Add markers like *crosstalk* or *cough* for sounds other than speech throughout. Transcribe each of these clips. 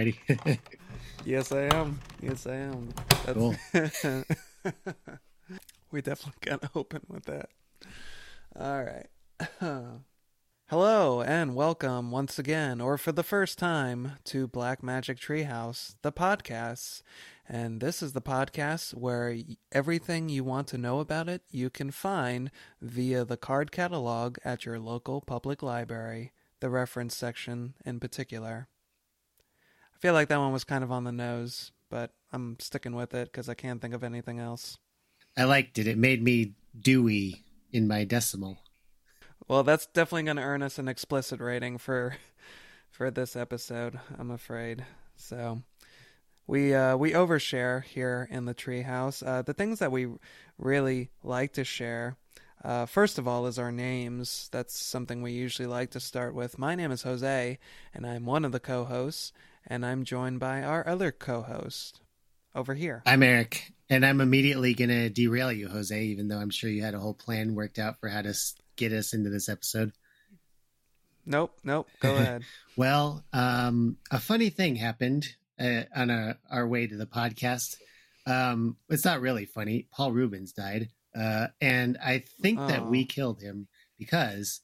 already? *laughs* yes, I am. Yes, I am. That's... Cool. *laughs* we definitely gotta open with that. All right. *laughs* Hello and welcome once again, or for the first time, to Black Magic Treehouse, the podcast. And this is the podcast where everything you want to know about it you can find via the card catalog at your local public library, the reference section in particular. I feel like that one was kind of on the nose, but I'm sticking with it because I can't think of anything else. I liked it. It made me dewy in my decimal. Well, that's definitely going to earn us an explicit rating for *laughs* for this episode, I'm afraid. So, we uh, we overshare here in the treehouse. Uh, the things that we really like to share, uh, first of all, is our names. That's something we usually like to start with. My name is Jose, and I'm one of the co-hosts, and I'm joined by our other co-host over here. I'm Eric, and I'm immediately going to derail you, Jose, even though I'm sure you had a whole plan worked out for how to get us into this episode. Nope, nope. Go *laughs* ahead. well, um, a funny thing happened uh, on a, our way to the podcast. Um, it's not really funny. Paul Reubens died, uh, and I think oh. that we killed him because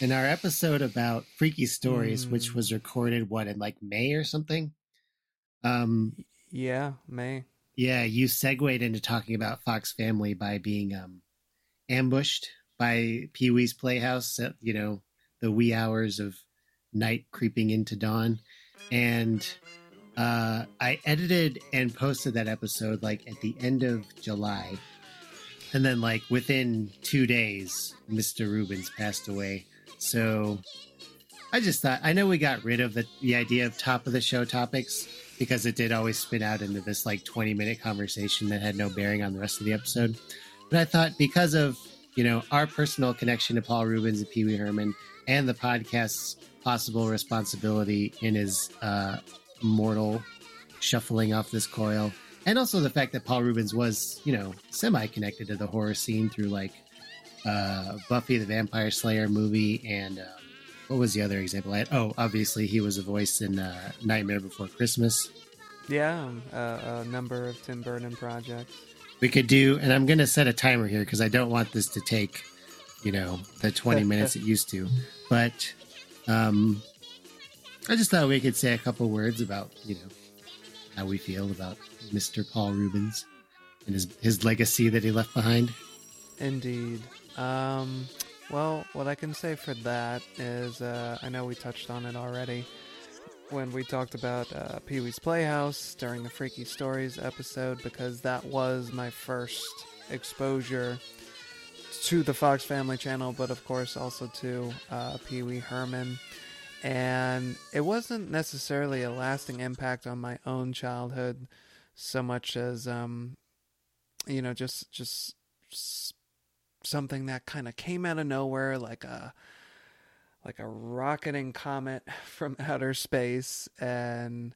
in our episode about freaky stories, mm. which was recorded what in like May or something. Um, yeah, May. Yeah, you segued into talking about Fox Family by being um, ambushed by Pee Wee's Playhouse at you know the wee hours of night creeping into dawn, and uh, I edited and posted that episode like at the end of July. And then, like, within two days, Mr. Reubens passed away. So I just thought, I know we got rid of the, the idea of top of the show topics because it did always spin out into this like 20 minute conversation that had no bearing on the rest of the episode. But I thought because of, you know, our personal connection to Paul Reubens and Pee Wee Herman and the podcast's possible responsibility in his uh, mortal shuffling off this coil. And also the fact that Paul Reubens was, you know, semi connected to the horror scene through like uh, Buffy the Vampire Slayer movie and uh, what was the other example I had? Oh, obviously he was a voice in uh, Nightmare Before Christmas. Yeah, um, a number of Tim Burton projects. We could do, and I'm going to set a timer here because I don't want this to take, you know, the 20 *laughs* minutes it used to. But um, I just thought we could say a couple words about, you know, how we feel about Mr. Paul Reubens and his his legacy that he left behind. Indeed. Um, well, what I can say for that is, uh, I know we touched on it already when we talked about uh, Pee Wee's Playhouse during the Freaky Stories episode, because that was my first exposure to the Fox Family Channel, but of course also to uh, Pee Wee Herman. And it wasn't necessarily a lasting impact on my own childhood so much as um you know just just something that kind of came out of nowhere like a like a rocketing comet *laughs* from outer space and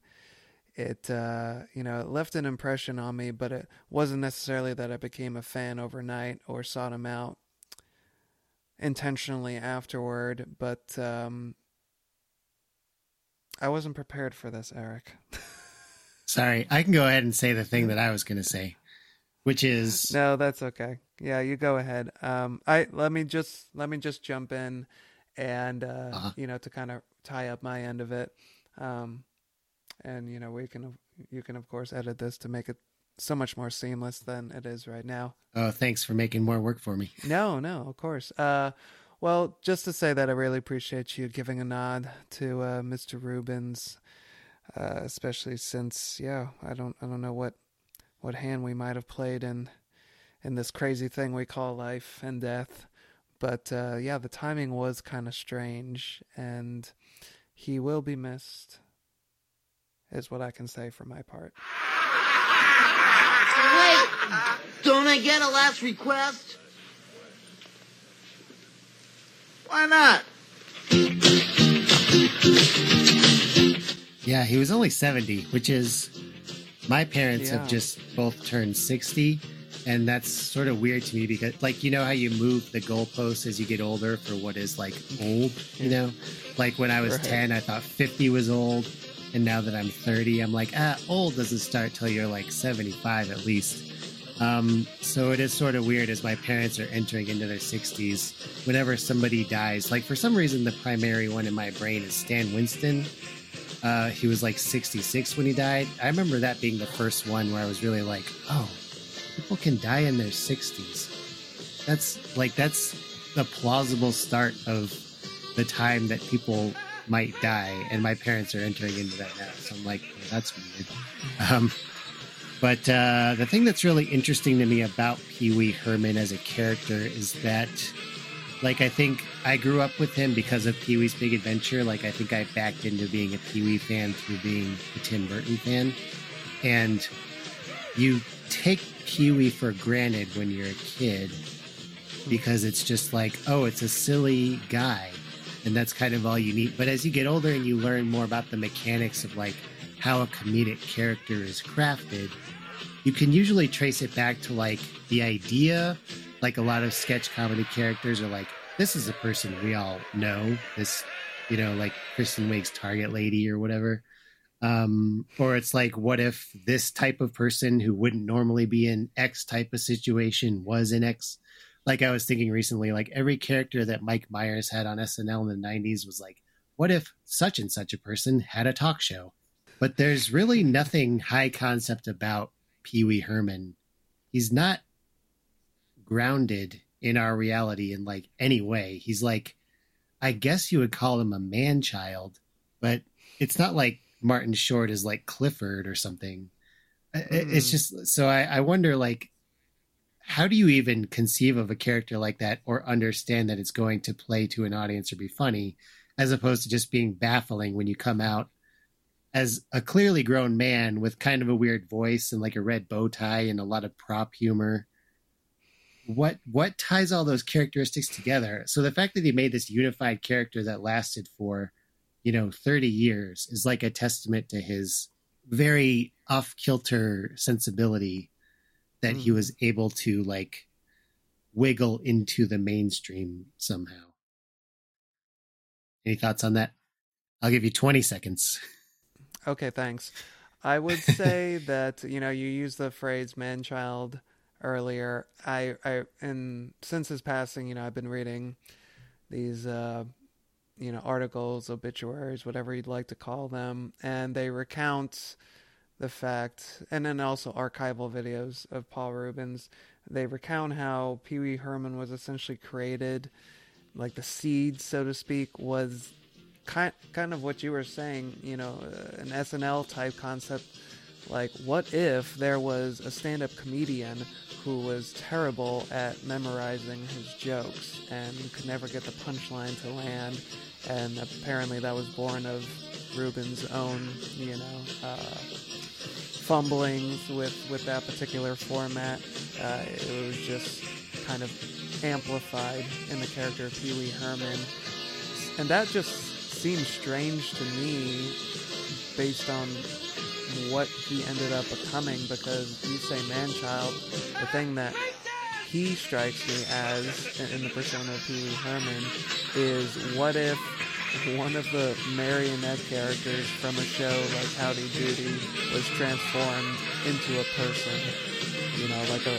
it uh, you know it left an impression on me but it wasn't necessarily that i became a fan overnight or sought him out intentionally afterward but um, I wasn't prepared for this, Eric. *laughs* Sorry, I can go ahead and say the thing that I was going to say, which is no, that's okay. Yeah, you go ahead. Um, I let me just let me just jump in, and uh, uh-huh. you know to kind of tie up my end of it, um, and you know we can you can of course edit this to make it so much more seamless than it is right now. Oh, thanks for making more work for me. No, no, of course. Uh, well, just to say that I really appreciate you giving a nod to uh, Mr. Reubens, uh, especially since, yeah, I don't, I don't know what, what hand we might have played in, in this crazy thing we call life and death, but uh, yeah, the timing was kind of strange, and he will be missed. Is what I can say for my part. Wait, don't I get a last request? Why not? Yeah, he was only 70, which is my parents yeah. have just both turned 60 and that's sort of weird to me because like you know how you move the goalposts as you get older for what is like old you know like when i was Right. 10 i thought 50 was old and now that i'm 30 i'm like ah old doesn't start till you're like 75 at least um, so it is sort of weird as my parents are entering into their 60s whenever somebody dies like for some reason the primary one in my brain is stan winston uh, he was like 66 when he died. I remember that being the first one where i was really like oh people can die in their 60s that's like that's the plausible start of the time that people might die and my parents are entering into that now so i'm like well, that's weird. Um, but uh, the thing that's really interesting to me about Pee Wee Herman as a character is that, like, I think I grew up with him because of Pee Wee's Big Adventure. Like, I think I backed into being a Pee Wee fan through being a Tim Burton fan. And you take Pee Wee for granted when you're a kid because it's just like, oh, it's a silly guy. And that's kind of all you need. But as you get older and you learn more about the mechanics of like how a comedic character is crafted, you can usually trace it back to like the idea. Like a lot of sketch comedy characters are like, this is a person we all know. This, you know, like Kristen Wiig's Target Lady or whatever. Um, or it's like, what if this type of person who wouldn't normally be in X type of situation was in X? Like I was thinking recently, like every character that Mike Myers had on SNL in the 90s was like, what if such and such a person had a talk show? But there's really nothing high concept about Pee Wee Herman. He's not grounded in our reality in like any way. He's like, I guess you would call him a man child, but it's not like Martin Short is like Clifford or something. I- It's Mm. just so I, I wonder like how do you even conceive of a character like that or understand that it's going to play to an audience or be funny as opposed to just being baffling when you come out as a clearly grown man with kind of a weird voice and like a red bow tie and a lot of prop humor what what ties all those characteristics together so the fact that he made this unified character that lasted for you know 30 years is like a testament to his very off kilter sensibility that he Mm. was able to like wiggle into the mainstream somehow any thoughts on that i'll give you 20 seconds Okay, thanks. I would say *laughs* that you know you use the phrase "man child" earlier. I, I, and since his passing, you know, I've been reading these, uh, you know, articles, obituaries, whatever you'd like to call them, and they recount the fact, and then also archival videos of Paul Reubens. They recount how Pee Wee Herman was essentially created, like the seed, so to speak, was kind kind of what you were saying, you know, uh, an SNL type concept. Like, what if there was a stand-up comedian who was terrible at memorizing his jokes and could never get the punchline to land? And apparently, that was born of Reubens' own, you know, uh, fumblings with with that particular format. Uh, it was just kind of amplified in the character of Pee Wee Herman, and that just seems strange to me based on what he ended up becoming because you say man-child the thing that he strikes me as in- the persona of Pee Wee Herman is what if one of the marionette characters from a show like Howdy Doody was transformed into a person you know like a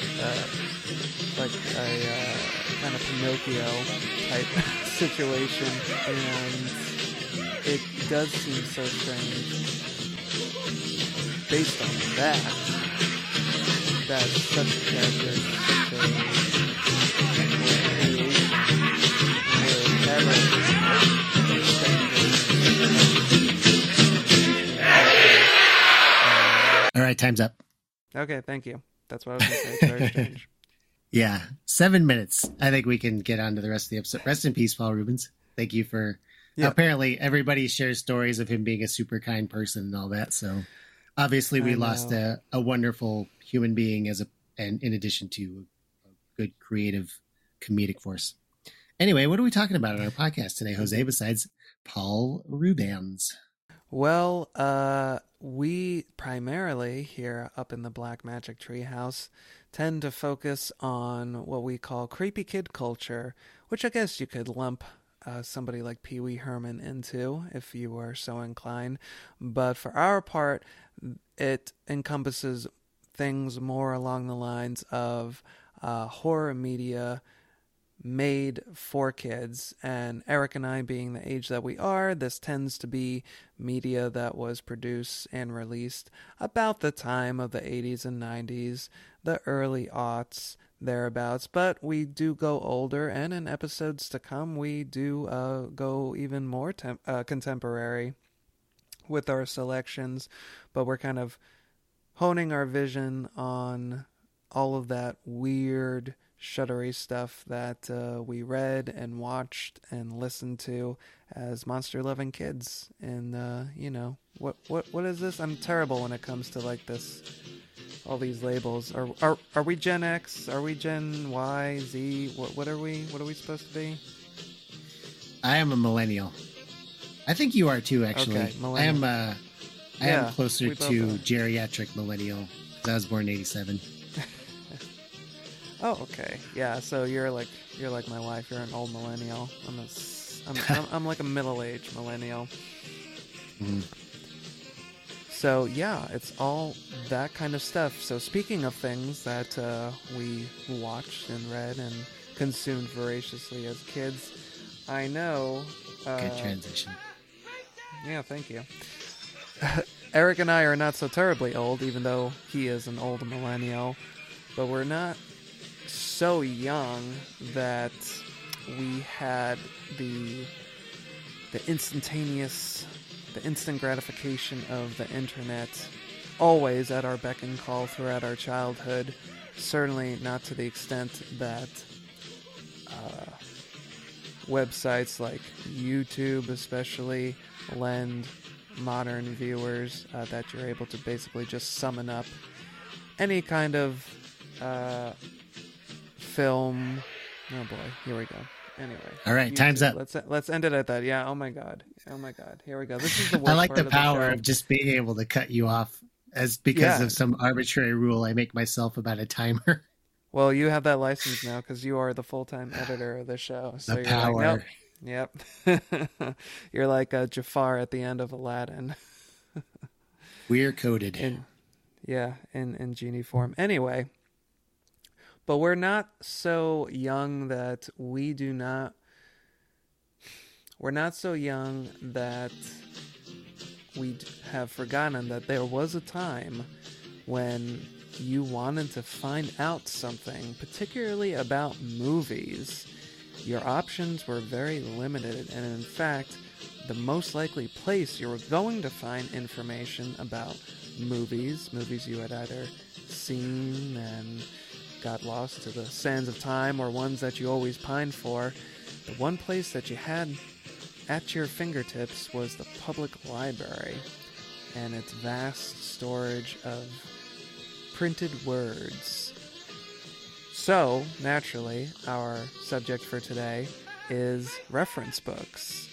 like a uh, kind of Pinocchio type *laughs* situation. And it does seem so strange based on that that such a character such a creation would ever all right time's up okay thank you that's what i was going to say it's very *laughs* strange Yeah, seven minutes. I think we can get on to the rest of the episode. Rest in peace, Paul Reubens. Thank you for. Yeah. Apparently, everybody shares stories of him being a super kind person and all that. So, obviously, we lost a, a wonderful human being as a, and in addition to a good creative comedic force. Anyway, what are we talking about on our podcast today, Jose? Besides Paul Reubens. Well, uh, we primarily here up in the Black Magic Treehouse tend to focus on what we call creepy kid culture, which I guess you could lump uh, somebody like Pee Wee Herman into if you were so inclined. But for our part, it encompasses things more along the lines of uh, horror media made for kids. And Eric and I, being the age that we are, this tends to be media that was produced and released about the time of the 80s and 90s, the early aughts, thereabouts. But we do go older, and in episodes to come, we do uh, go even more tem- uh, contemporary with our selections. But we're kind of honing our vision on all of that weird shuddery stuff that uh, we read and watched and listened to as monster loving kids. And uh, you know what what what is this? I'm terrible when it comes to like this all these labels. Are are are we gen x? Are we gen y z? What what are we what are we supposed to be? I am a millennial. I think you are too, actually. Okay, I am. Uh, I Yeah, am closer to are. geriatric millennial. I was born in '87. *laughs* oh okay yeah so you're like you're like my wife you're an old millennial i'm a i'm, *laughs* I'm, I'm like a middle-aged millennial Mhm. So yeah, it's all that kind of stuff. So speaking of things that uh, we watched and read and consumed voraciously as kids, I know. Uh, Good transition. Yeah, thank you. *sighs* Eric and I are not so terribly old, even though he is an old millennial, but we're not so young that we had the the instantaneous the instant gratification of the internet always at our beck and call throughout our childhood certainly not to the extent that uh, websites like youtube especially lend modern viewers uh, that you're able to basically just summon up any kind of uh, film. Oh boy. Here we go. Anyway. All right, time's up. let's let's end it at that. Yeah. Oh my god. Oh my god. Here we go. This is the *laughs* worst I like the power show. of just being able to cut you off as because Yeah. of some arbitrary rule I make myself about a timer. Well you have that license now because you are the full-time editor of the show *sighs* so the you're power. like nope yep *laughs* you're like uh, jafar at the end of aladdin *laughs* We're coded. in yeah in in genie form anyway but we're not so young that we do not we're not so young that we have forgotten that there was a time when you wanted to find out something particularly about movies your options were very limited and in fact the most likely place you were going to find information about movies, movies you had either seen and got lost to the sands of time or ones that you always pined for, the one place that you had at your fingertips was the public library and its vast storage of printed words. So, naturally, our subject for today is reference books.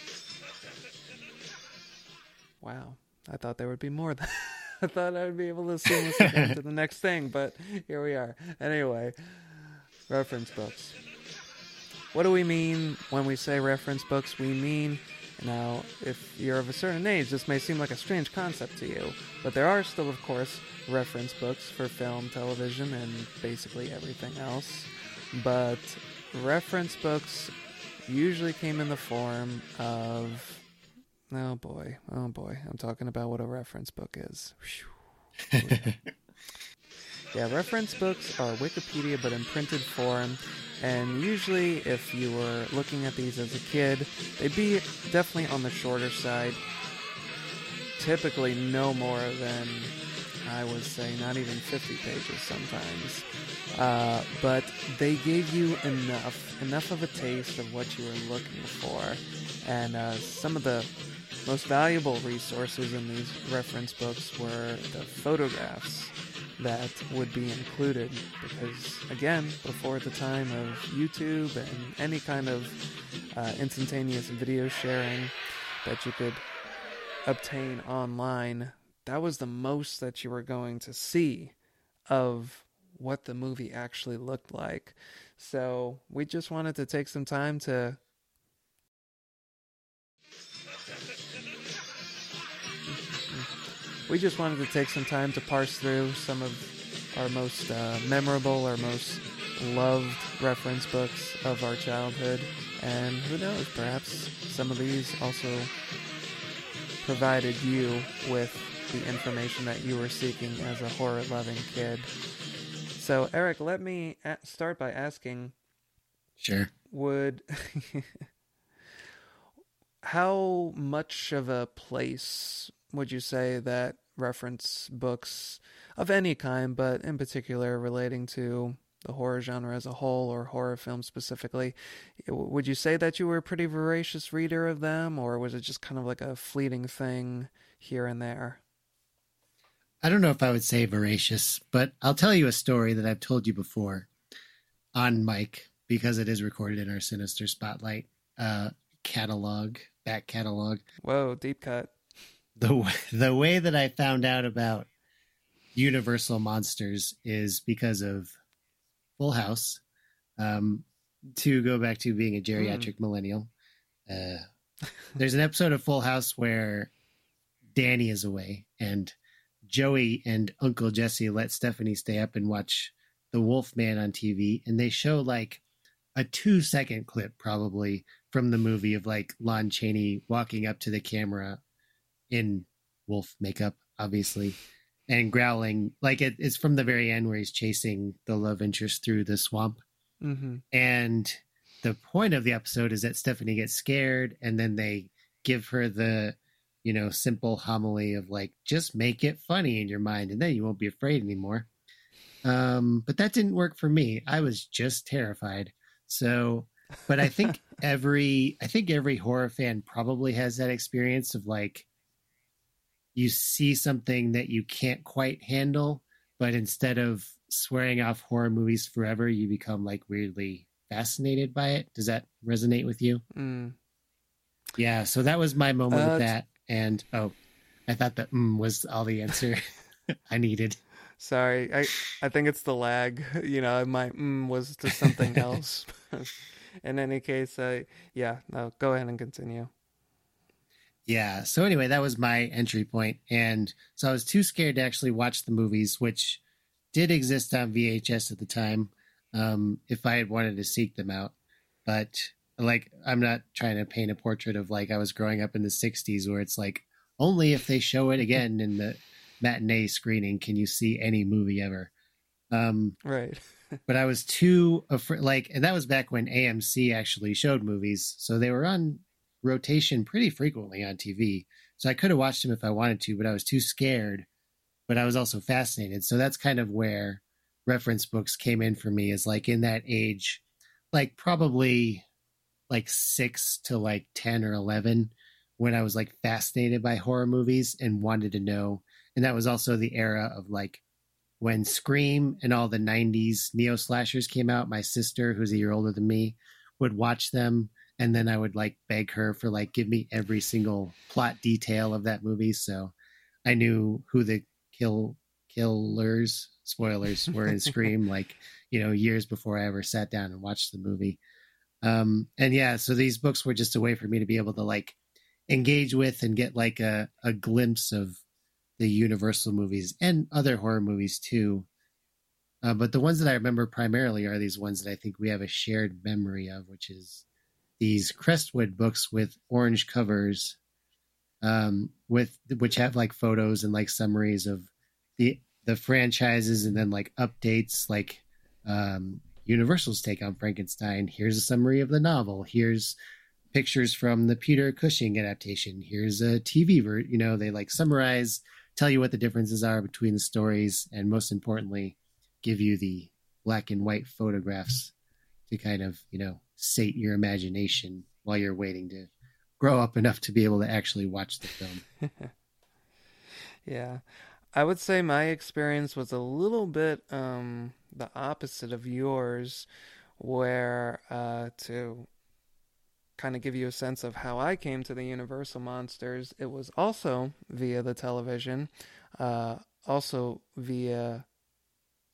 Wow. I thought there would be more than *laughs* I thought I'd be able to seamlessly get into the next thing, but here we are. Anyway, reference books. What do we mean when we say reference books? We mean now, if you're of a certain age, this may seem like a strange concept to you, but there are still, of course, reference books for film, television, and basically everything else. But reference books usually came in the form of Oh boy, oh boy, I'm talking about what a reference book is. *laughs* Yeah, reference books are Wikipedia but in printed form, and usually if you were looking at these as a kid, they'd be definitely on the shorter side. Typically no more than, I would say, not even 50 pages sometimes. Uh, but they gave you enough, enough of a taste of what you were looking for. And uh, some of the most valuable resources in these reference books were the photographs that would be included because again before the time of youtube and any kind of uh, instantaneous video sharing that you could obtain online that was the most that you were going to see of what the movie actually looked like. So we just wanted to take some time to we just wanted to take some time to parse through some of our most uh, memorable, our most loved reference books of our childhood. And who knows, perhaps some of these also provided you with the information that you were seeking as a horror loving kid. So, Eric, let me a- start by asking Sure. would *laughs* how much of a place would you say that reference books of any kind but in particular relating to the horror genre as a whole or horror films specifically would you say that you were a pretty voracious reader of them or was it just kind of like a fleeting thing here and there I don't know if I would say voracious, but I'll tell you a story that I've told you before on mic because it is recorded in our Sinister Spotlight uh, catalog, back catalog. whoa deep cut The *laughs* the way that I found out about Universal monsters is because of Full House. Um, to go back to being a geriatric millennial, uh, there's an episode of Full House where Danny is away and Joey and Uncle Jesse let Stephanie stay up and watch The Wolf Man on TV, and they show like a two second clip, probably from the movie of like Lon Chaney walking up to the camera in wolf makeup, obviously, and growling. Like it, it's from the very end where he's chasing the love interest through the swamp. mm-hmm And the point of the episode is that Stephanie gets scared, and then they give her the, you know, simple homily of like, just make it funny in your mind, and then you won't be afraid anymore. Um, but that didn't work for me. I was just terrified. So, but I think *laughs* every, I think every horror fan probably has that experience of like, you see something that you can't quite handle, but instead of swearing off horror movies forever, you become like weirdly fascinated by it. Does that resonate with you? mm. Yeah. So that was my moment Uh, with that. And oh, I thought that mm, was all the answer *laughs* I needed. Sorry, I I think it's the lag. *laughs* You know, my mm was to something *laughs* else. In any case, uh, yeah, no, go ahead and continue. Yeah. So anyway, that was my entry point, and so I was too scared to actually watch the movies, which did exist on VHS at the time. Um, if I had wanted to seek them out, but like I'm not trying to paint a portrait of like I was growing up in the '60s, where it's like only if they show it *laughs* again in the matinee screening can you see any movie ever. Um, Right. *laughs* but I was too afraid. Like, and that was back when AMC actually showed movies, so they were on rotation pretty frequently on TV. So I could have watched him if I wanted to, but I was too scared. But I was also fascinated. So that's kind of where reference books came in for me. Is like in that age, like probably like six to like ten or eleven, when I was like fascinated by horror movies and wanted to know. And that was also the era of like when Scream and all the 90s neo slashers came out, my sister, who's a year older than me, would watch them. And then I would like beg her for like, give me every single plot detail of that movie. So I knew who the kill killers, spoilers were in *laughs* Scream, like, you know, years before I ever sat down and watched the movie. Um, and yeah, so these books were just a way for me to be able to like engage with and get like a, a glimpse of the Universal movies and other horror movies too. Uh, but the ones that I remember primarily are these ones that I think we have a shared memory of, which is these Crestwood books with orange covers, um, with which have like photos and like summaries of the the franchises and then like updates, like um, Universal's take on Frankenstein. Here's a summary of the novel. Here's pictures from the Peter Cushing adaptation. Here's a TV version. You know, they like summarize tell you what the differences are between the stories, and most importantly, give you the black and white photographs to kind of, you know, sate your imagination while you're waiting to grow up enough to be able to actually watch the film. *laughs* Yeah. I would say my experience was a little bit um, the opposite of yours, where uh, to kind of give you a sense of how I came to the Universal Monsters, it was also via the television, uh, also via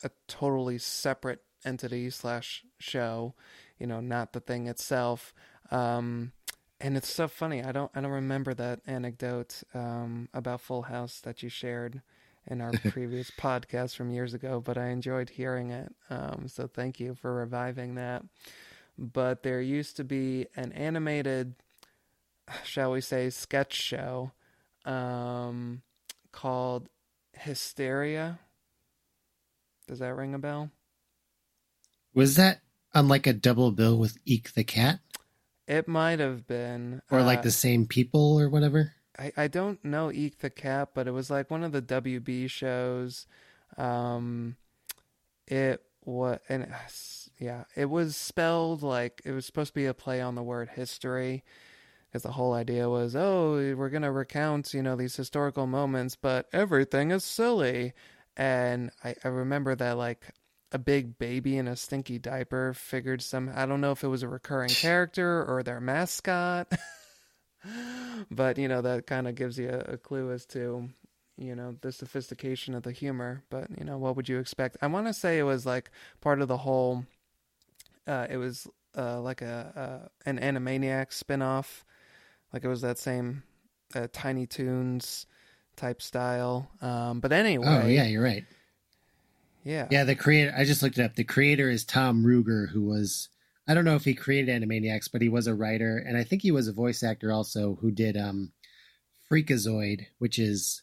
a totally separate entity slash show, you know, not the thing itself. Um, and it's so funny. I don't I don't remember that anecdote um, about Full House that you shared in our *laughs* previous podcast from years ago, but I enjoyed hearing it. Um, so thank you for reviving that. But there used to be an animated, shall we say, sketch show um, called Hysteria. Does that ring a bell? Was that on like a double bill with Eek the Cat? It might have been. Or like uh, the same people or whatever? I, I don't know Eek the Cat, but it was like one of the WB shows. Um, it was, and it- yeah, it was spelled like it was supposed to be a play on the word history. Because the whole idea was, oh, we're going to recount, you know, these historical moments, but everything is silly. And I, I remember that, like, a big baby in a stinky diaper figured some, I don't know if it was a recurring character or their mascot. *laughs* but you know that kind of gives you a, a clue as to you know the sophistication of the humor but you know what would you expect i want to say it was like part of the whole uh it was uh like a uh, an animaniac spin-off like it was that same uh, tiny toons type style um but anyway Oh, yeah, you're right. Yeah Yeah, the creator, I just looked it up. The creator is Tom Ruegger, who was, I don't know if he created Animaniacs, but he was a writer. And I think he was a voice actor also who did um, Freakazoid, which is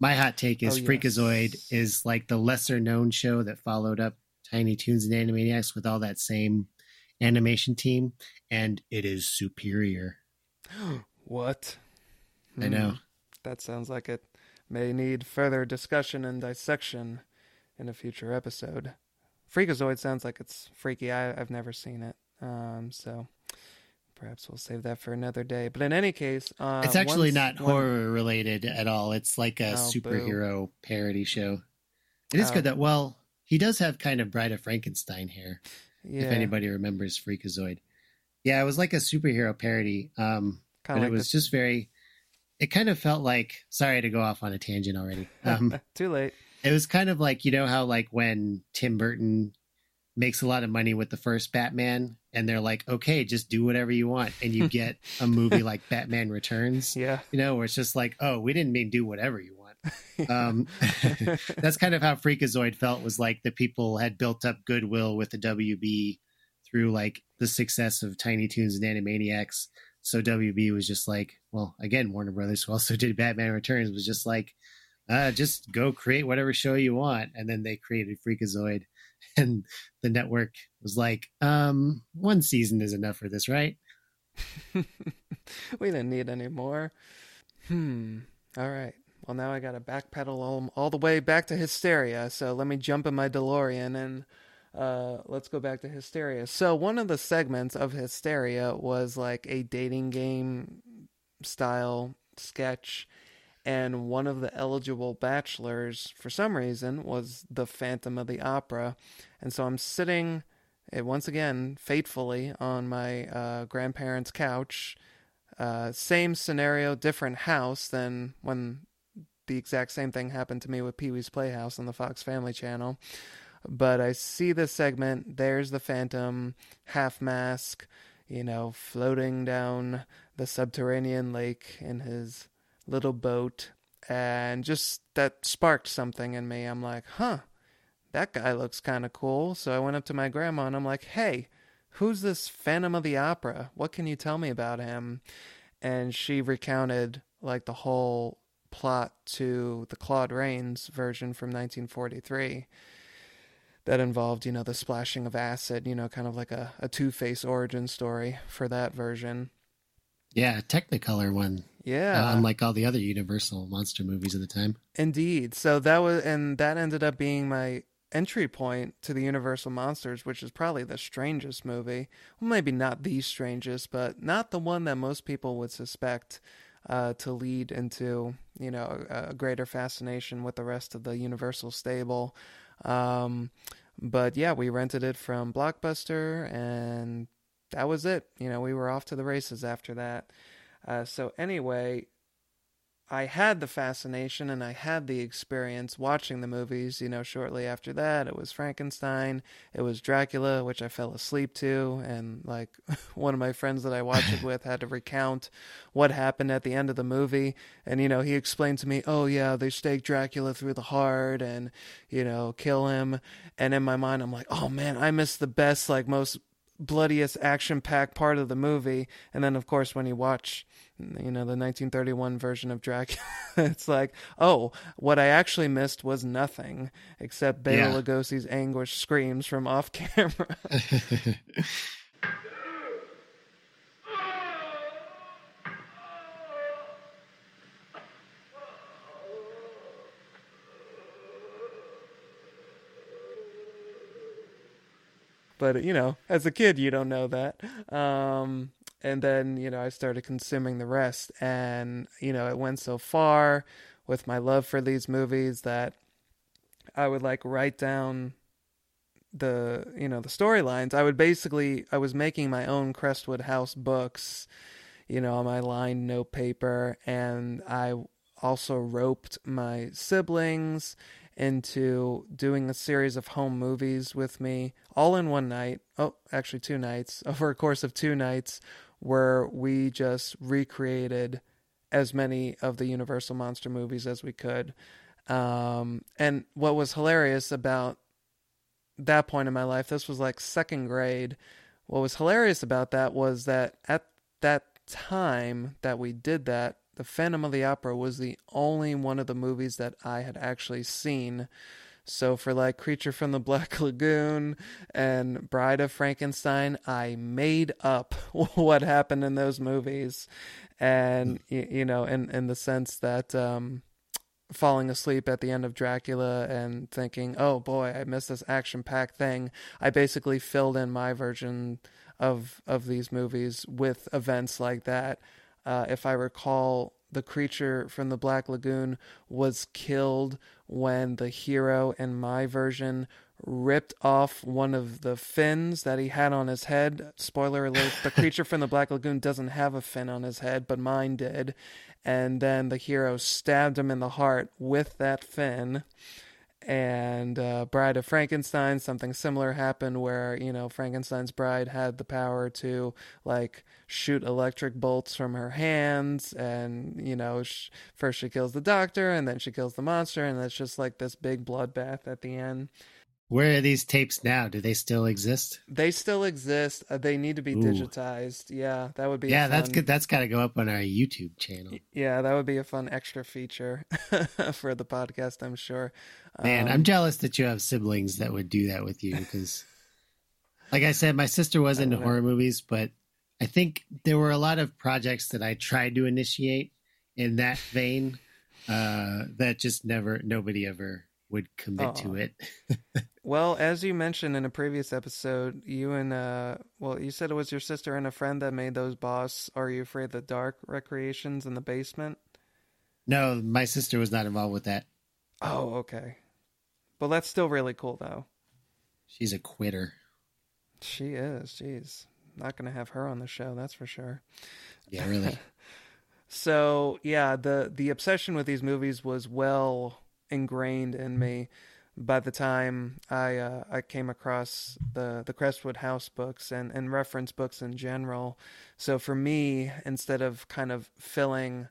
my hot take is Oh, yes. Freakazoid is like the lesser known show that followed up Tiny Toons and Animaniacs with all that same animation team. And it is superior. *gasps* what I know. Hmm. That sounds like it may need further discussion and dissection in a future episode. Freakazoid sounds like it's freaky. I, I've never seen it, um, so perhaps we'll save that for another day. But in any case, uh, it's actually once- not when- horror related at all. It's like a Oh, boo. superhero parody show. It is Oh. good that well, he does have kind of Bride of Frankenstein hair, Yeah, if anybody remembers Freakazoid. Yeah, it was like a superhero parody. Um but kind it was just very it kind of felt like sorry to go off on a tangent already. *laughs* Um too late. It was kind of like you know how like when Tim Burton makes a lot of money with the first Batman and they're like, okay, just do whatever you want, and you *laughs* get a movie like Batman Returns Yeah, you know, where it's just like, oh, we didn't mean do whatever you want. *laughs* Um, *laughs* that's kind of how Freakazoid felt was like the people had built up goodwill with the WB through like the success of Tiny Toons and Animaniacs. So WB was just like, well, again, Warner Brothers, who also did Batman Returns, was just like, uh, just go create whatever show you want. And then they created Freakazoid. *laughs* And the network was like, um, one season is enough for this, right? *laughs* we didn't need any more. Hmm. All right. Well, now I got to backpedal all, all the way back to Hysteria. So let me jump in my DeLorean and uh, let's go back to Hysteria. So one of the segments of Hysteria was like a dating game style sketch. And one of the eligible bachelors, for some reason, was the Phantom of the Opera. And so I'm sitting, eh, once again, fatefully on my uh, grandparents' couch. Uh, same scenario, different house than when the exact same thing happened to me with Pee Wee's Playhouse on the Fox Family Channel. But I see this segment. There's the Phantom, half mask, you know, floating down the subterranean lake in his little boat. And just that sparked something in me. I'm like, huh, that guy looks kind of cool. So I went up to my grandma and I'm like, hey, who's this Phantom of the Opera? What can you tell me about him? And she recounted like the whole plot to the Claude Rains version from 1943 that involved, you know, the splashing of acid, you know, kind of like a, a Two Face origin story for that version. Yeah, Technicolor one. Yeah. uh, unlike all the other Universal monster movies of the time. Indeed. So that was, and that ended up being my entry point to the Universal Monsters, which is probably the strangest movie. Well, maybe not the strangest, but not the one that most people would suspect uh, to lead into, you know, a, a greater fascination with the rest of the Universal stable. Um, but yeah, we rented it from Blockbuster and that was it. You know, we were off to the races after that. Uh, so anyway, I had the fascination and I had the experience watching the movies. You know, shortly after that, it was Frankenstein, it was Dracula, which I fell asleep to, and like *laughs* one of my friends that I watched it *laughs* with had to recount what happened at the end of the movie, and you know, he explained to me, "Oh yeah, they stake Dracula through the heart and you know, kill him," and in my mind, I'm like, "Oh man, I missed the best, like most." bloodiest action packed part of the movie and then of course when you watch you know the 1931 version of Dracula. *laughs* It's like oh what I actually missed was nothing except Bela Yeah. Lugosi's anguished screams from off *laughs* camera. But you know as a kid you don't know that. Um and then you know i started consuming the rest. And you know it went so far with my love for these movies that i would like write down the you know the storylines. I would basically i was making my own crestwood house books you know on my lined note paper. And i also roped my siblings into doing a series of home movies with me all in one night. Oh, actually, two nights *laughs* over a course of two nights where we just recreated as many of the Universal Monster movies as we could. Um, and what was hilarious about that point in my life, this was like second grade. What was hilarious about that was that at that time that we did that, the Phantom of the Opera was the only one of the movies that I had actually seen. So for like Creature from the Black *laughs* Lagoon and Bride of Frankenstein, I made up *laughs* what happened in those movies, and you know, in in the sense that um, falling asleep at the end of Dracula and thinking, "Oh boy, I missed this action-packed thing." I basically filled in my version of of these movies with events like that. Uh, if I recall, the creature from the Black Lagoon was killed when the hero in my version ripped off one of the fins that he had on his head. Spoiler alert, the creature from the Black Lagoon doesn't have a fin on his head, but mine did. And then the hero stabbed him in the heart with that fin and uh, Bride of Frankenstein, something similar happened where you know Frankenstein's bride had the power to like shoot electric bolts from her hands, and you know sh- first she kills the doctor, and then she kills the monster, and it's just like this big bloodbath at the end. Where are these tapes now? Do they still exist? They still exist. Uh, they need to be Ooh. digitized. Yeah, that would be Yeah, that's good. That's got to go up on our YouTube channel. Yeah, that would be a fun extra feature *laughs* for the podcast. I'm sure. Man, Um, I'm jealous that you have siblings that would do that with you because, like I said, my sister was into horror movies, but I think there were a lot of projects that I tried to initiate in that vein uh, that just never, nobody ever would commit to it. *laughs* Well, as you mentioned in a previous episode, you and uh well, you said it was your sister and a friend that made those boss Are You Afraid of the Dark recreations in the basement? No, my sister was not involved with that. Oh, okay. Well, that's still really cool though. She's a quitter. She is. Jeez. Not going to have her on the show, that's for sure. Yeah, really. *laughs* So, yeah, the the obsession with these movies was well ingrained in me by the time I uh, I came across the the Crestwood House books and and reference books in general. So for me, instead of kind of filling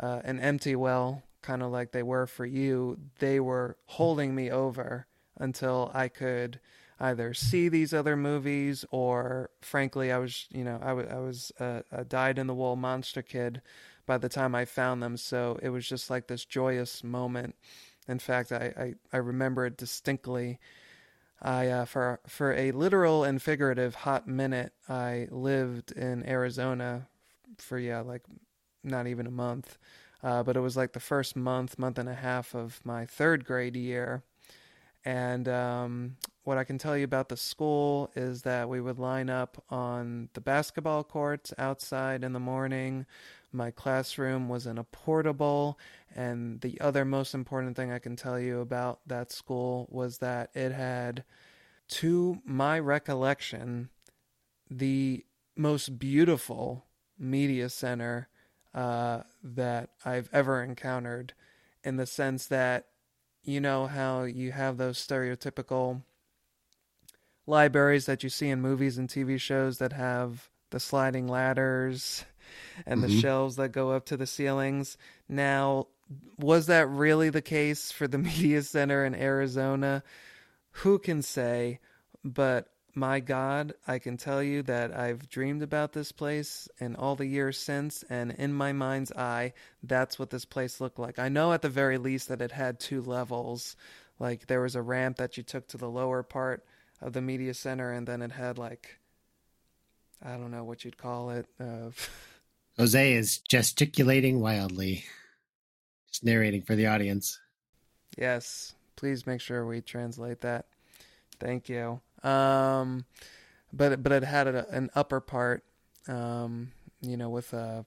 uh, an empty well, kind of like they were for you, they were holding me over until I could either see these other movies or frankly I was you know I I was a, a dyed in the wool monster kid by the time I found them so it was just like this joyous moment in fact I I, I remember it distinctly I uh, for for a literal and figurative hot minute I lived in Arizona for yeah like not even a month uh, but it was like the first month month and a half of my third grade year and um, what I can tell you about the school is that we would line up on the basketball courts outside in the morning. My classroom was in a portable. And the other most important thing I can tell you about that school was that it had, to my recollection, the most beautiful media center uh, that I've ever encountered, in the sense that you know how you have those stereotypical libraries that you see in movies and TV shows that have the sliding ladders and Mhm. the shelves that go up to the ceilings. Now, was that really the case for the *laughs* media center in Arizona? Who can say? But my God, I can tell you that I've dreamed about this place in all the years since, and in my mind's eye, that's what this place looked like. I know at the very least that it had two levels. Like there was a ramp that you took to the lower part of the media center, and then it had like I don't know what you'd call it. Uh, *laughs* Jose is gesticulating wildly, just narrating for the audience. yes, please make sure we translate that. Thank you. Um, but but it had a, an upper part, um, you know, with a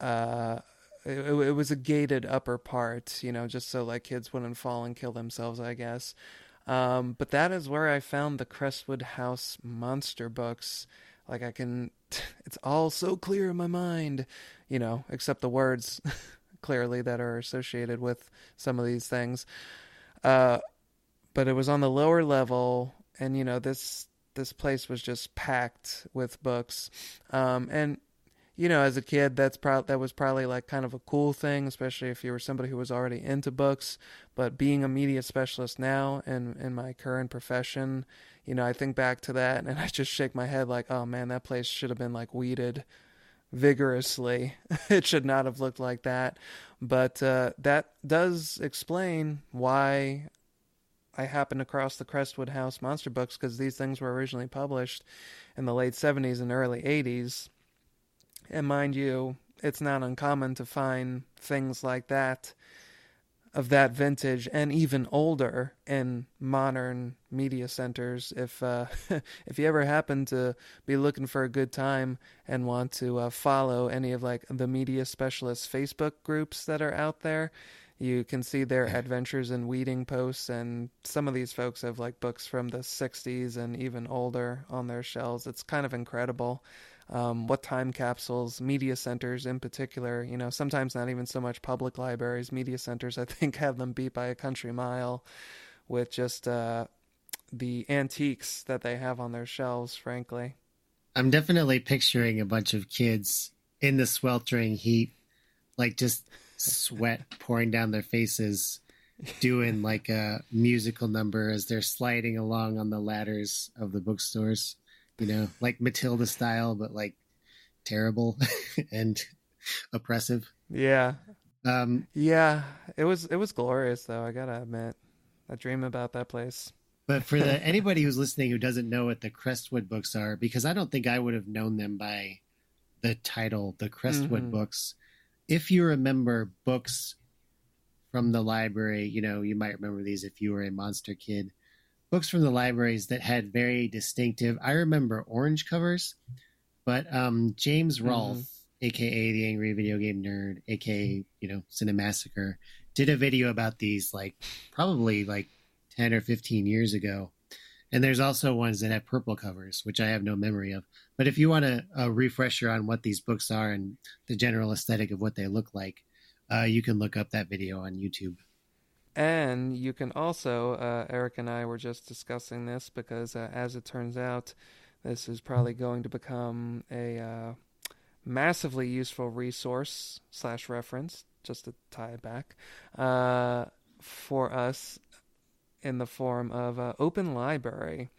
uh, it, it was a gated upper part, you know, just so like kids wouldn't fall and kill themselves, I guess. Um, but that is where I found the Crestwood House monster books. Like I can, *laughs* it's all so clear in my mind, you know, except the words *laughs* clearly that are associated with some of these things. Uh, but it was on the lower level, and you know this this place was just packed with books, um, and you know as a kid that's pro- that was probably like kind of a cool thing, especially if you were somebody who was already into books. But being a media specialist now and in my current profession, you know I think back to that and *laughs* I just shake my head like, oh man, that place should have been like weeded vigorously. *laughs* it should not have looked like that. But uh, that does explain why I happened across the Crestwood House monster books because these things were originally published in the late 70s and early 80s. And mind you, it's not uncommon to find things like that of that vintage and even older in modern media centers. If uh, *laughs* if you ever happen to be looking for a good time and want to uh, follow any of like the media specialist Facebook groups that are out there, you can see their *laughs* adventures in weeding posts and some of these folks have like books from the 60s and even older on their shelves it's kind of incredible um, what time capsules media centers in particular you know sometimes not even so much public libraries media centers i *laughs* think have them beat by a country mile with just uh, the antiques that they have on their shelves frankly. I'm definitely picturing a bunch of kids in the sweltering heat, like just sweat *laughs* pouring down their faces, doing like a musical number as they're sliding along on the ladders of the bookstores, you know, like Matilda style, but like terrible *laughs* and oppressive. yeah Um, yeah it was it was glorious though i gotta admit i dream about that place But for the *laughs* anybody who's listening who doesn't know what the Crestwood books are, because I don't think I would have known them by the title, the Crestwood Mhm. books. If you remember books from the library, you know, you might remember these if you were a monster kid. Books from the libraries that had very distinctive. I remember orange covers, but um, James Rolfe, aka the Angry Video Game Nerd, aka you know Cinemassacre, did a video about these like probably like 10 or 15 years ago. And there's also ones that have purple covers, which I have no memory of. But if you want a, a refresher on what these books are and the general aesthetic of what they look like, uh, you can look up that video on YouTube. And you can also, uh, Eric and I were just discussing this because, uh, as it turns out, this is probably going to become a uh, massively useful resource slash reference, just to tie it back, uh, for us in the form of uh, Open Library.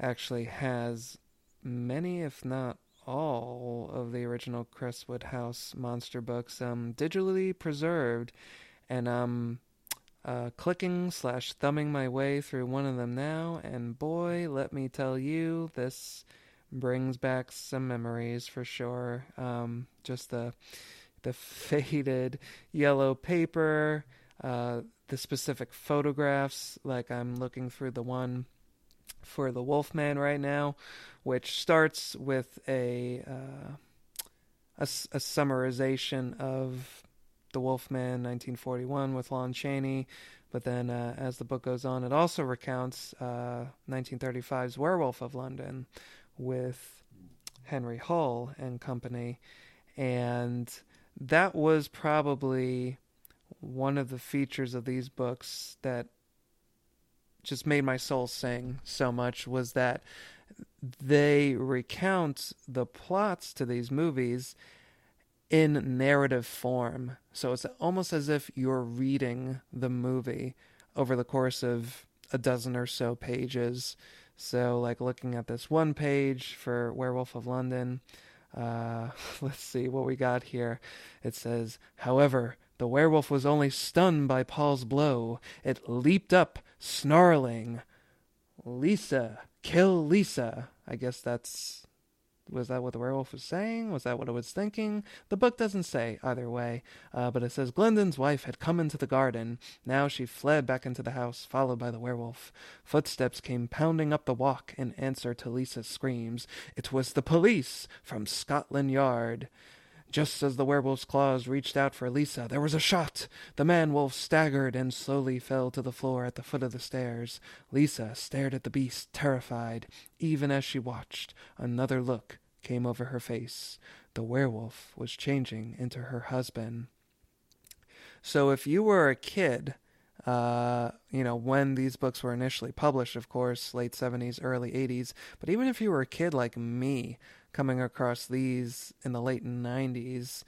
Actually, has many, if not all, of the original Crestwood House monster books um, digitally preserved, and um uh, clicking slash thumbing my way through one of them now, and boy, let me tell you, this brings back some memories for sure. Um, just the the *laughs* faded yellow paper, uh, the specific photographs. Like I'm looking through the one for the Wolfman right now, which starts with a uh, a, a summarization of the Wolfman 1941 with Lon Chaney, but then uh, as the book goes on, it also recounts uh, 1935's Werewolf of London with Henry Hull and company, and that was probably one of the features of these books that just made my soul sing so much was that they recount the plots to these movies in narrative form. So it's almost as if you're reading the movie over the course of a dozen or so pages. So, like looking at this one page for Werewolf of London, uh, *laughs* let's see what we got here. It says, however, the werewolf was only stunned by Paul's blow. It leaped up, snarling, Lisa, kill Lisa. I guess that's was that what the werewolf was saying? Was that what it was thinking? The book doesn't say either way, uh, but it says Glyndon's wife had come into the garden. Now she fled back into the house, followed by the werewolf. Footsteps came pounding up the walk in answer to Lisa's screams. It was the police from Scotland Yard. Just as the werewolf's claws reached out for Lisa, there was a shot. The man wolf staggered and slowly fell to the floor at the foot of the stairs. Lisa stared at the beast, terrified. Even as she watched, another look came over her face. The werewolf was changing into her husband. So if you were a kid, uh, you know, when these books were initially published, of course, late 70s, early 80s, but even if you were a kid like me, coming across these in the late 90s,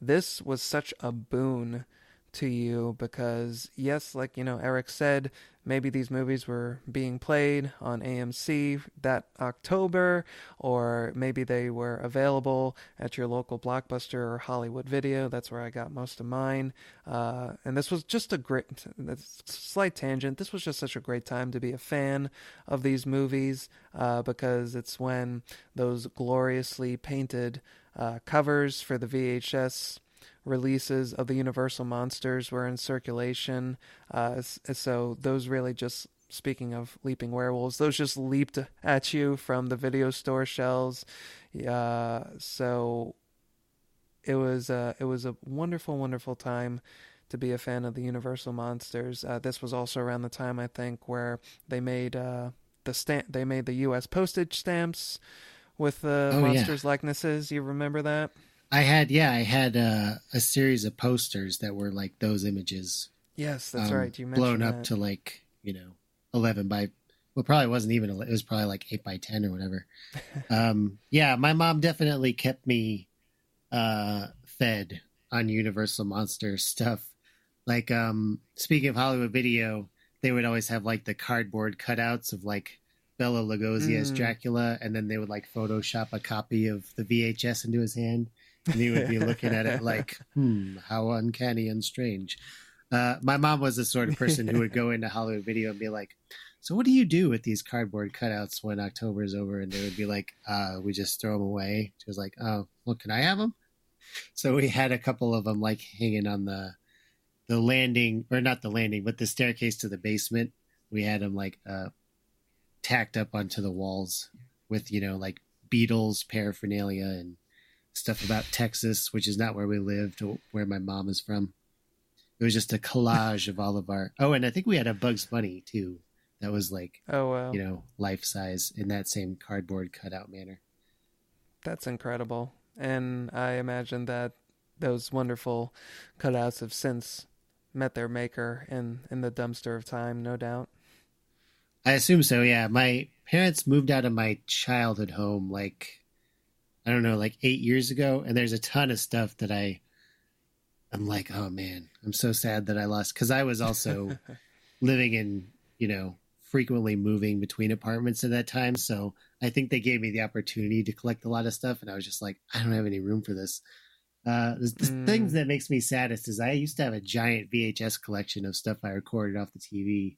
this was such a boon to you because, yes, like, you know, Eric said, maybe these movies were being played on AMC that October, or maybe they were available at your local Blockbuster or Hollywood Video. That's where I got most of mine. Uh, and this was just a great, slight tangent. This was just such a great time to be a fan of these movies uh, because it's when those gloriously painted uh, covers for the VHS releases of the Universal monsters were in circulation. Uh, so those really just speaking of leaping werewolves, those just leaped at you from the video store shelves. Uh, so it was uh, it was a wonderful, wonderful time to be a fan of the Universal monsters. Uh, this was also around the time I think where they made uh, the stamp they made the U.S. postage stamps with the oh, monsters yeah. likenesses. You remember that? I had yeah, I had uh, a series of posters that were like those images. Yes, that's um, right. You blown that. up to like you know eleven by well, probably wasn't even it was probably like eight by ten or whatever. *laughs* um, yeah, my mom definitely kept me uh, fed on Universal Monster stuff. Like um, speaking of Hollywood Video, they would always have like the cardboard cutouts of like Bela Lugosi mm. as Dracula, and then they would like Photoshop a copy of the VHS into his hand and he would be looking at it like, *laughs* hmm, how uncanny and strange. Uh, my mom was the sort of person who would go into Hollywood Video and be like, "So what do you do with these cardboard cutouts when October is over?" And they would be like, uh, "We just throw them away." She was like, "Oh, well, can I have them?" So we had a couple of them like hanging on the the landing, or not the landing, but the staircase to the basement. We had them like uh, tacked up onto the walls with you know like Beatles paraphernalia and stuff about Texas, which is not where we lived, where my mom is from. It was just a collage of all of our. Oh, and I think we had a Bugs Bunny too. That was like, oh wow, you know, life size in that same cardboard cutout manner. That's incredible, and I imagine that those wonderful cutouts have since met their maker in in the dumpster of time, no doubt. I assume so. Yeah, my parents moved out of my childhood home like I don't know, like eight years ago, and there's a ton of stuff that I, I'm like, oh man, I'm so sad that I lost because I was also *laughs* living in, you know, frequently moving between apartments at that time. So I think they gave me the opportunity to collect a lot of stuff, and I was just like, I don't have any room for this. Uh, the, the mm. things that makes me saddest is I used to have a giant VHS collection of stuff I recorded off the TV,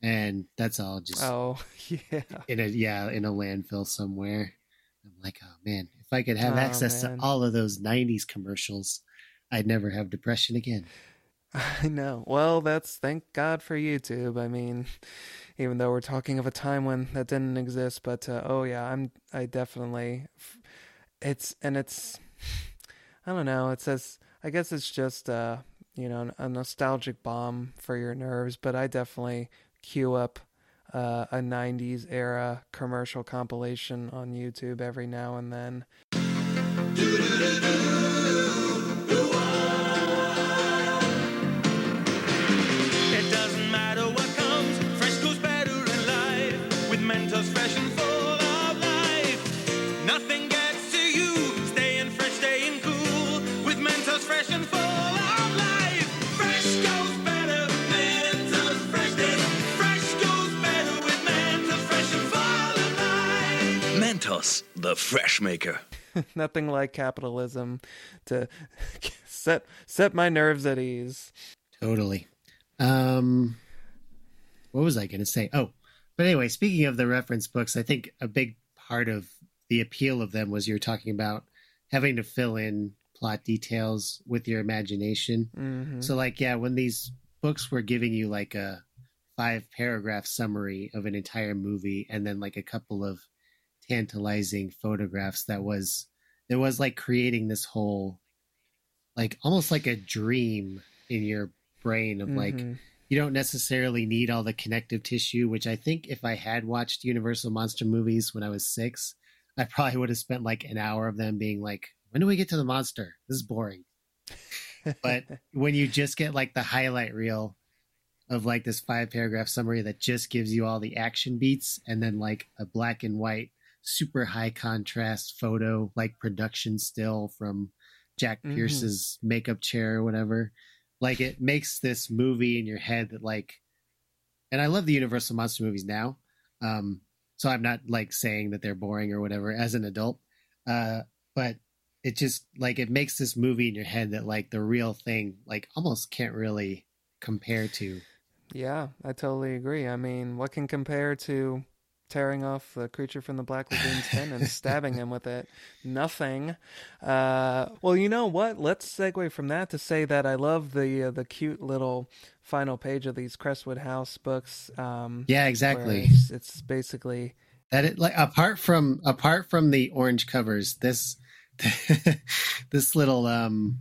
and that's all just oh *laughs* yeah in a yeah in a landfill somewhere. I'm like, oh man, if I could have oh, access man. to all of those 90s commercials, I'd never have depression again. *laughs* I know. Well, that's thank God for YouTube. I mean, even though we're talking of a time when that didn't exist, but uh, oh yeah, I'm I definitely it's and it's *sighs* I don't know. It says I guess it's just uh you know a nostalgic bomb for your nerves, but I definitely queue up uh, a 90s era commercial compilation on YouTube every now and then. The fresh maker. *laughs* Nothing like capitalism to *laughs* set set my nerves at ease. Totally. Um, what was I going to say? Oh, but anyway, speaking of the reference books, I think a big part of the appeal of them was you're talking about having to fill in plot details with your imagination. hmm So, like, yeah, when these books were giving you like a five paragraph summary of an entire movie and then like a couple of tantalizing photographs, that was, it was like creating this whole, like almost like a dream in your brain of like, Mhm. you don't necessarily need all the connective tissue, which I think if I had watched Universal Monster movies when I was six, I probably would have spent like an hour of them being like, when do we get to the monster? This is boring. But *laughs* when you just get like the highlight reel of like this five paragraph summary that just gives you all the action beats and then like a black and white super high contrast photo like production still from Jack Mhm. Pierce's makeup chair or whatever like it makes this movie in your head that like and I love the Universal Monster movies now um so I'm not like saying that they're boring or whatever as an adult uh but it just like it makes this movie in your head that like the real thing like almost can't really compare to Yeah, I totally agree. I mean, what can compare to tearing off the creature from the Black Lagoon's fin and *laughs* stabbing him with it? Nothing. Uh, well, you know what? Let's segue from that to say that I love the uh, the cute little final page of these Crestwood House books. Um, yeah exactly It's, it's basically that it like apart from apart from the orange covers this *laughs* this little um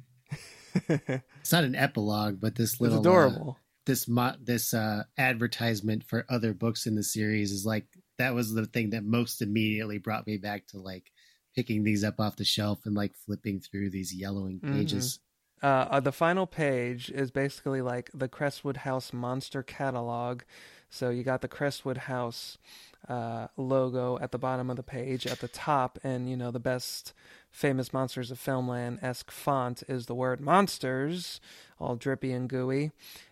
*laughs* it's not an epilogue but this it's little uh, adorable. this mo- this uh advertisement for other books in the series is like that was the thing that most immediately brought me back to like picking these up off the shelf and like flipping through these yellowing pages Uh, uh, the final page is basically like the Crestwood House monster catalog. So you got the Crestwood House uh, logo at the bottom of the page. At the top, and you know the best famous monsters of filmland esque font is the word monsters, all drippy and gooey.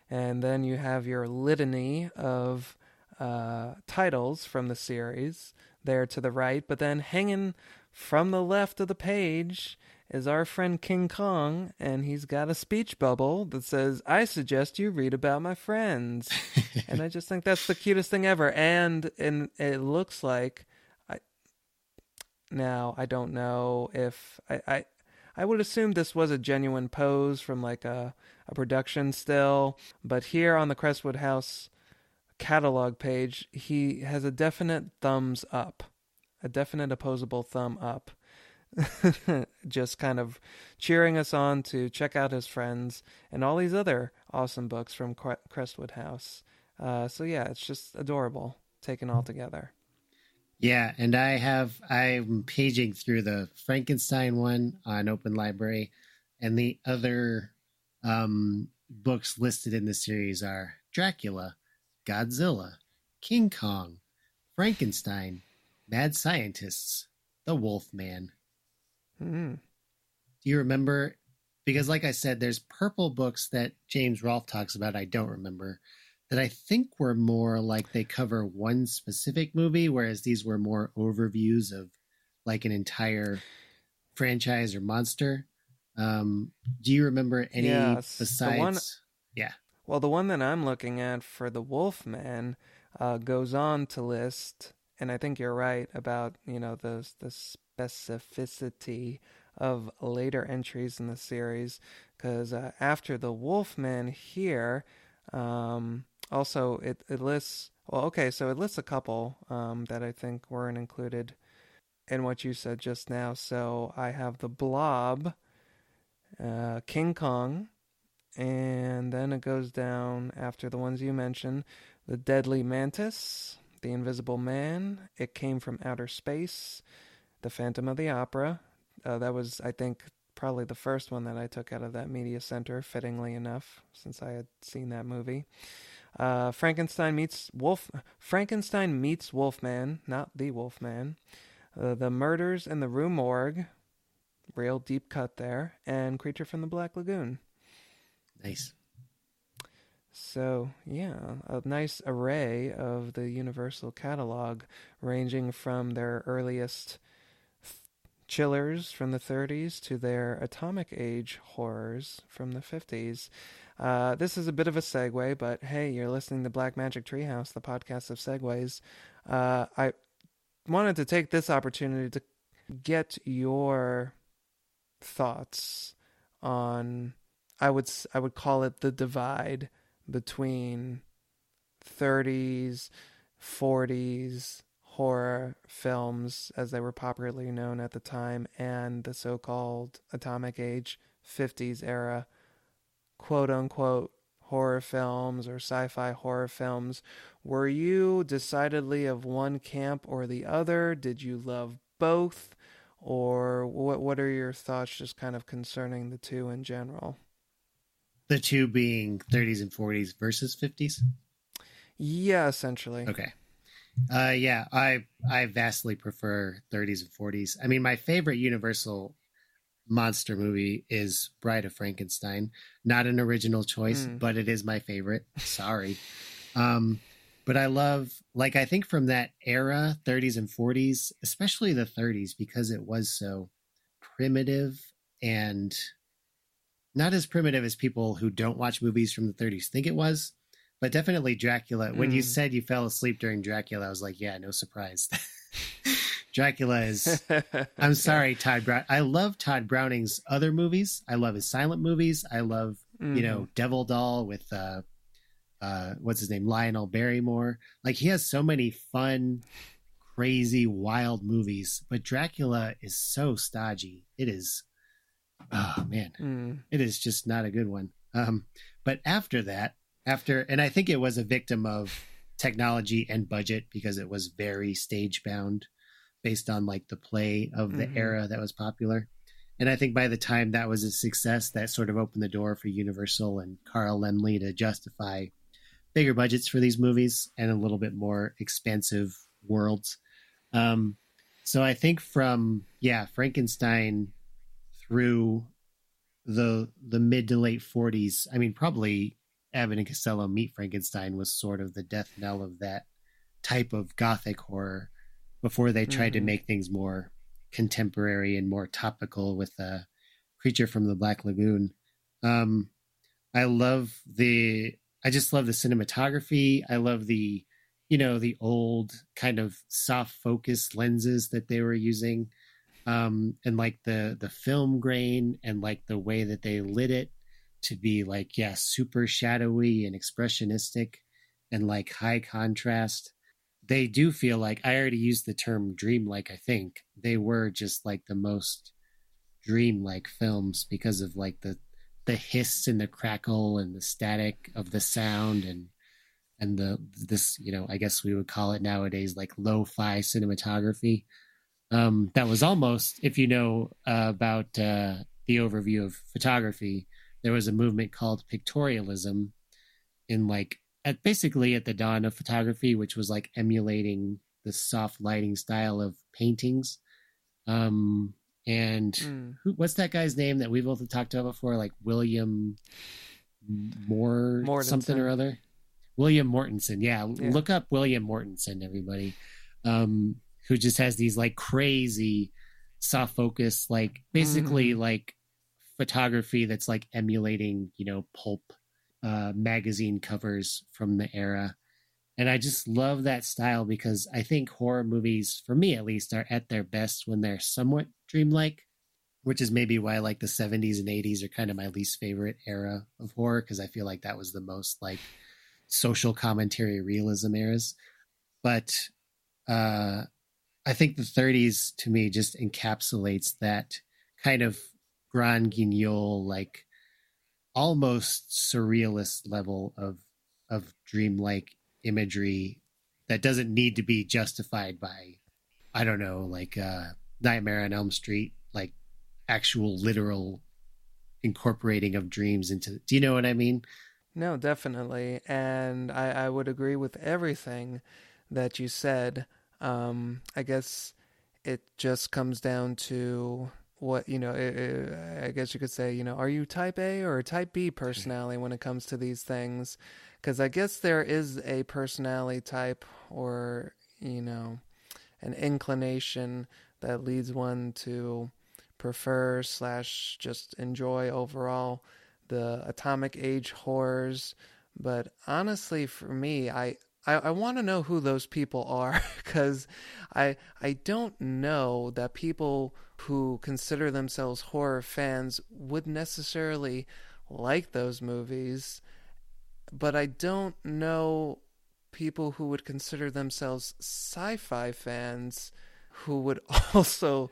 And then you have your litany of uh, titles from the series there to the right. But then hanging from the left of the page is our friend King Kong, and he's got a speech bubble that says, I suggest you read about my friends. *laughs* and I just think that's the cutest thing ever. And and it looks like I now I don't know if I, I I would assume this was a genuine pose from like a, a production still, but here on the Crestwood House catalog page, he has a definite thumbs up, a definite opposable thumb up. *laughs* just kind of cheering us on to check out his friends and all these other awesome books from Crestwood House. Uh, so yeah, it's just adorable taken all together. Yeah, and I have I'm paging through the Frankenstein one on Open Library, and the other um, books listed in the series are Dracula, Godzilla, King Kong, Frankenstein, Mad Scientists, The Wolf Man. Mm. Do you remember? Because, like I said, there's purple books that James Rolfe talks about. I don't remember that I think were more like they cover one specific movie, whereas these were more overviews of like an entire franchise or monster. Um, do you remember any Yes, besides? one- Yeah, Well, the one that I'm looking at for the Wolfman uh, goes on to list, and I think you're right about you know the the specificity of later entries in the series, because uh, after the Wolfman here, um, also it it lists. Well, okay, so it lists a couple um, that I think weren't included in what you said just now. So I have the Blob, uh, King Kong, and then it goes down after the ones you mentioned the deadly mantis The Invisible Man, It Came from Outer Space, The Phantom of the Opera. Uh, that was, I think, probably the first one that I took out of that media center, fittingly enough, since I had seen that movie. Uh, Frankenstein meets Wolf. Frankenstein meets Wolfman, not the Wolfman. Uh, the Murders in the Rue Morgue, real deep cut there, and Creature from the Black Lagoon. Nice. So, yeah, a nice array of the Universal catalog, ranging from their earliest th- chillers from the 30s to their atomic age horrors from the 50s. Uh, this is a bit of a segue, but hey, you're listening to Black Magic Treehouse, the podcast of segues. Uh, I wanted to take this opportunity to get your thoughts on I would I would call it the divide between 30s, 40s horror films as they were popularly known at the time and the so-called atomic age 50s era quote unquote horror films or sci-fi horror films. Were you decidedly of one camp or the other? Did you love both? Or what what are your thoughts just kind of concerning the two in general The two being 30s and 40s versus 50s. yeah essentially Okay. Uh, yeah, I I vastly prefer 30s and 40s. I mean, my favorite Universal monster movie is Bride of Frankenstein. Not an original choice, Mm. but it is my favorite. Sorry. um, but I love, like, I think from that era, 30s and 40s, especially the 30s, because it was so primitive and not as primitive as people who don't watch movies from the 30s think it was but definitely Dracula. When you Mm. said you fell asleep during Dracula, I was like, yeah, no surprise. *laughs* Dracula is. *laughs* I'm sorry, Todd Brown. I love Todd Browning's other movies. I love his silent movies. I love, you know, Devil Doll with uh, uh, what's his name, Lionel Barrymore. Like he has so many fun, crazy, wild movies. But Dracula is so stodgy. It is. Oh man, Mm. it is just not a good one. Um, but after that, after, and I think it was a victim of technology and budget because it was very stage bound based on like the play of the Mhm. era that was popular. And I think by the time that was a success, that sort of opened the door for Universal and Carl Laemmle to justify bigger budgets for these movies and a little bit more expansive worlds. Um, so I think from yeah, Frankenstein through the the mid to late 40s, I mean probably Abbott and Costello Meet Frankenstein was sort of the death knell of that type of gothic horror before they tried to Mhm. make things more contemporary and more topical with uh, Creature from the Black Lagoon. Um, I love the I just love the cinematography. I love the you know the old kind of soft focus lenses that they were using um and like the the film grain and like the way that they lit it to be like yeah super shadowy and expressionistic and like high contrast. They do feel like i already used the term dreamlike i think. They were just like the most dreamlike films because of like the the hiss and the crackle and the static of the sound and and the this you know i guess we would call it nowadays like lo-fi cinematography um that was almost if you know uh, about uh the overview of photography there was a movement called pictorialism in like at basically at the dawn of photography which was like emulating the soft lighting style of paintings um and Mm. who, what's that guy's name that we've both talked about before like william moore Mortensen. something or other william mortensen yeah, Yeah. look up william mortensen everybody um who just has these like crazy soft focus like basically Mhm. like photography that's like emulating you know pulp uh magazine covers from the era and i just love that style because i think horror movies for me at least are at their best when they're somewhat dreamlike which is maybe why like the 70s and 80s are kind of my least favorite era of horror because i feel like that was the most like social commentary realism eras but uh i think the 30s to me just encapsulates that kind of grand guignol like almost surrealist level of of dreamlike imagery that doesn't need to be justified by I don't know, like uh Nightmare on Elm Street, like actual literal incorporating of dreams into do you know what I mean? No, definitely. And I, I would agree with everything that you said. Um, I guess it just comes down to what, you know, it, it, I guess you could say, you know, are you type A or type B personality when it comes to these things? Because I guess there is a personality type or, you know, an inclination that leads one to prefer slash just enjoy overall the atomic age horrors. But honestly, for me, I I, I want to know who those people are *laughs* because I I don't know that people who consider themselves horror fans would necessarily like those movies, but I don't know people who would consider themselves sci-fi fans who would *laughs* also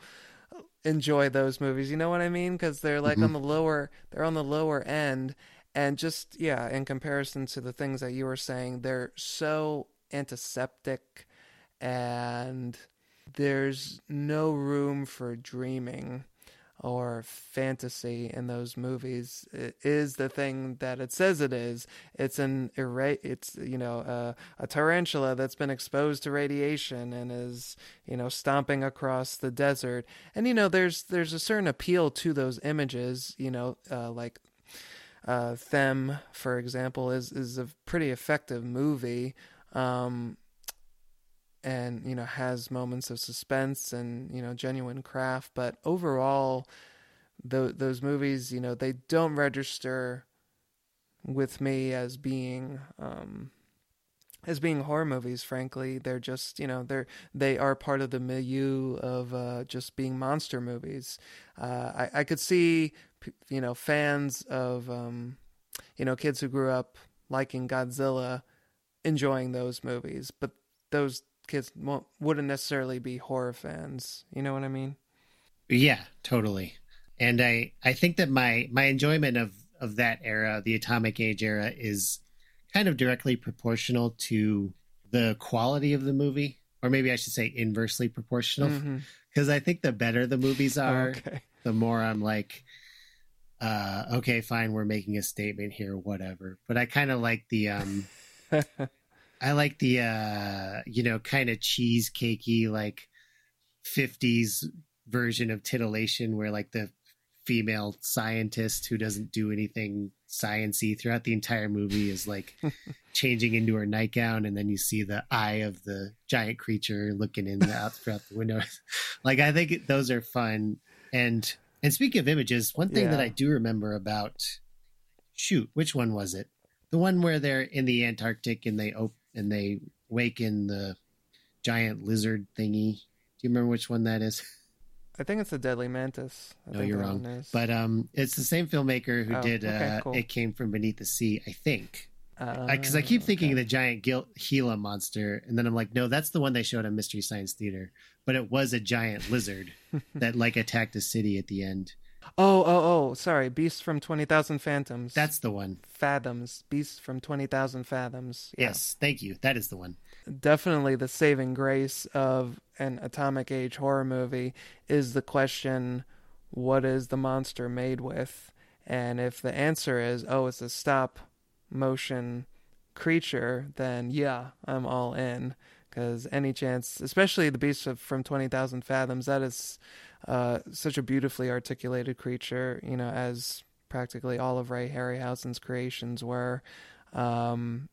enjoy those movies. You know what I mean? Because they're like Mhm. on the lower, they're on the lower end, and just yeah, in comparison to the things that you were saying, they're so antiseptic, and there's no room for dreaming or fantasy in those movies. It is the thing that it says it is. It's an it's you know uh, a tarantula that's been exposed to radiation and is you know stomping across the desert. And you know there's there's a certain appeal to those images you know uh, like uh, them for example is is a pretty effective movie um, and you know has moments of suspense and you know genuine craft but overall tho- those movies you know they don't register with me as being um as being horror movies frankly. They're just you know they're they are part of the milieu of uh just being monster movies. Uh i i could see you know fans of um you know kids who grew up liking godzilla enjoying those movies but those kids won't, wouldn't necessarily be horror fans you know what i mean Yeah, totally. And I I think that my my enjoyment of of that era, the atomic age era is kind of directly proportional to the quality of the movie or maybe I should say inversely proportional *laughs* Mhm. because I think the better the movies are, *laughs* okay the more I'm like uh okay, fine, we're making a statement here whatever. But I kind of like the um *laughs* I like the uh you know kind of cheesecakey like 50s version of titillation where like the female scientist who doesn't do anything sciency throughout the entire movie is like *laughs* changing into her nightgown and then you see the eye of the giant creature looking in the, out throughout the window *laughs* like i think those are fun and and speaking of images one thing that i do remember about shoot which one was it? The one where they're in the antarctic and they op- and they waken the giant lizard thingy. Do you remember which one that is? *laughs* I think it's the deadly mantis. I no you're wrong. but um it's the same filmmaker who Oh, did okay, uh cool. it came from beneath the sea i think Uh, because I keep thinking okay. the giant Gil- Gila monster, and then I'm like, no, that's the one they showed on Mystery Science Theater. But it was a giant lizard *laughs* that like attacked a city at the end. oh oh oh sorry beast from 20000 phantoms That's the one. fathoms beast from 20000 fathoms Yeah. Yes, thank you. That is the one. definitely the saving grace of an atomic age horror movie is the question what is the monster made with and if the answer is oh it's a stop motion creature then yeah i'm all in. Because any chance especially the beast of, from 20000 fathoms that is uh, such a beautifully articulated creature you know as practically all of ray harryhausen's creations were. Um,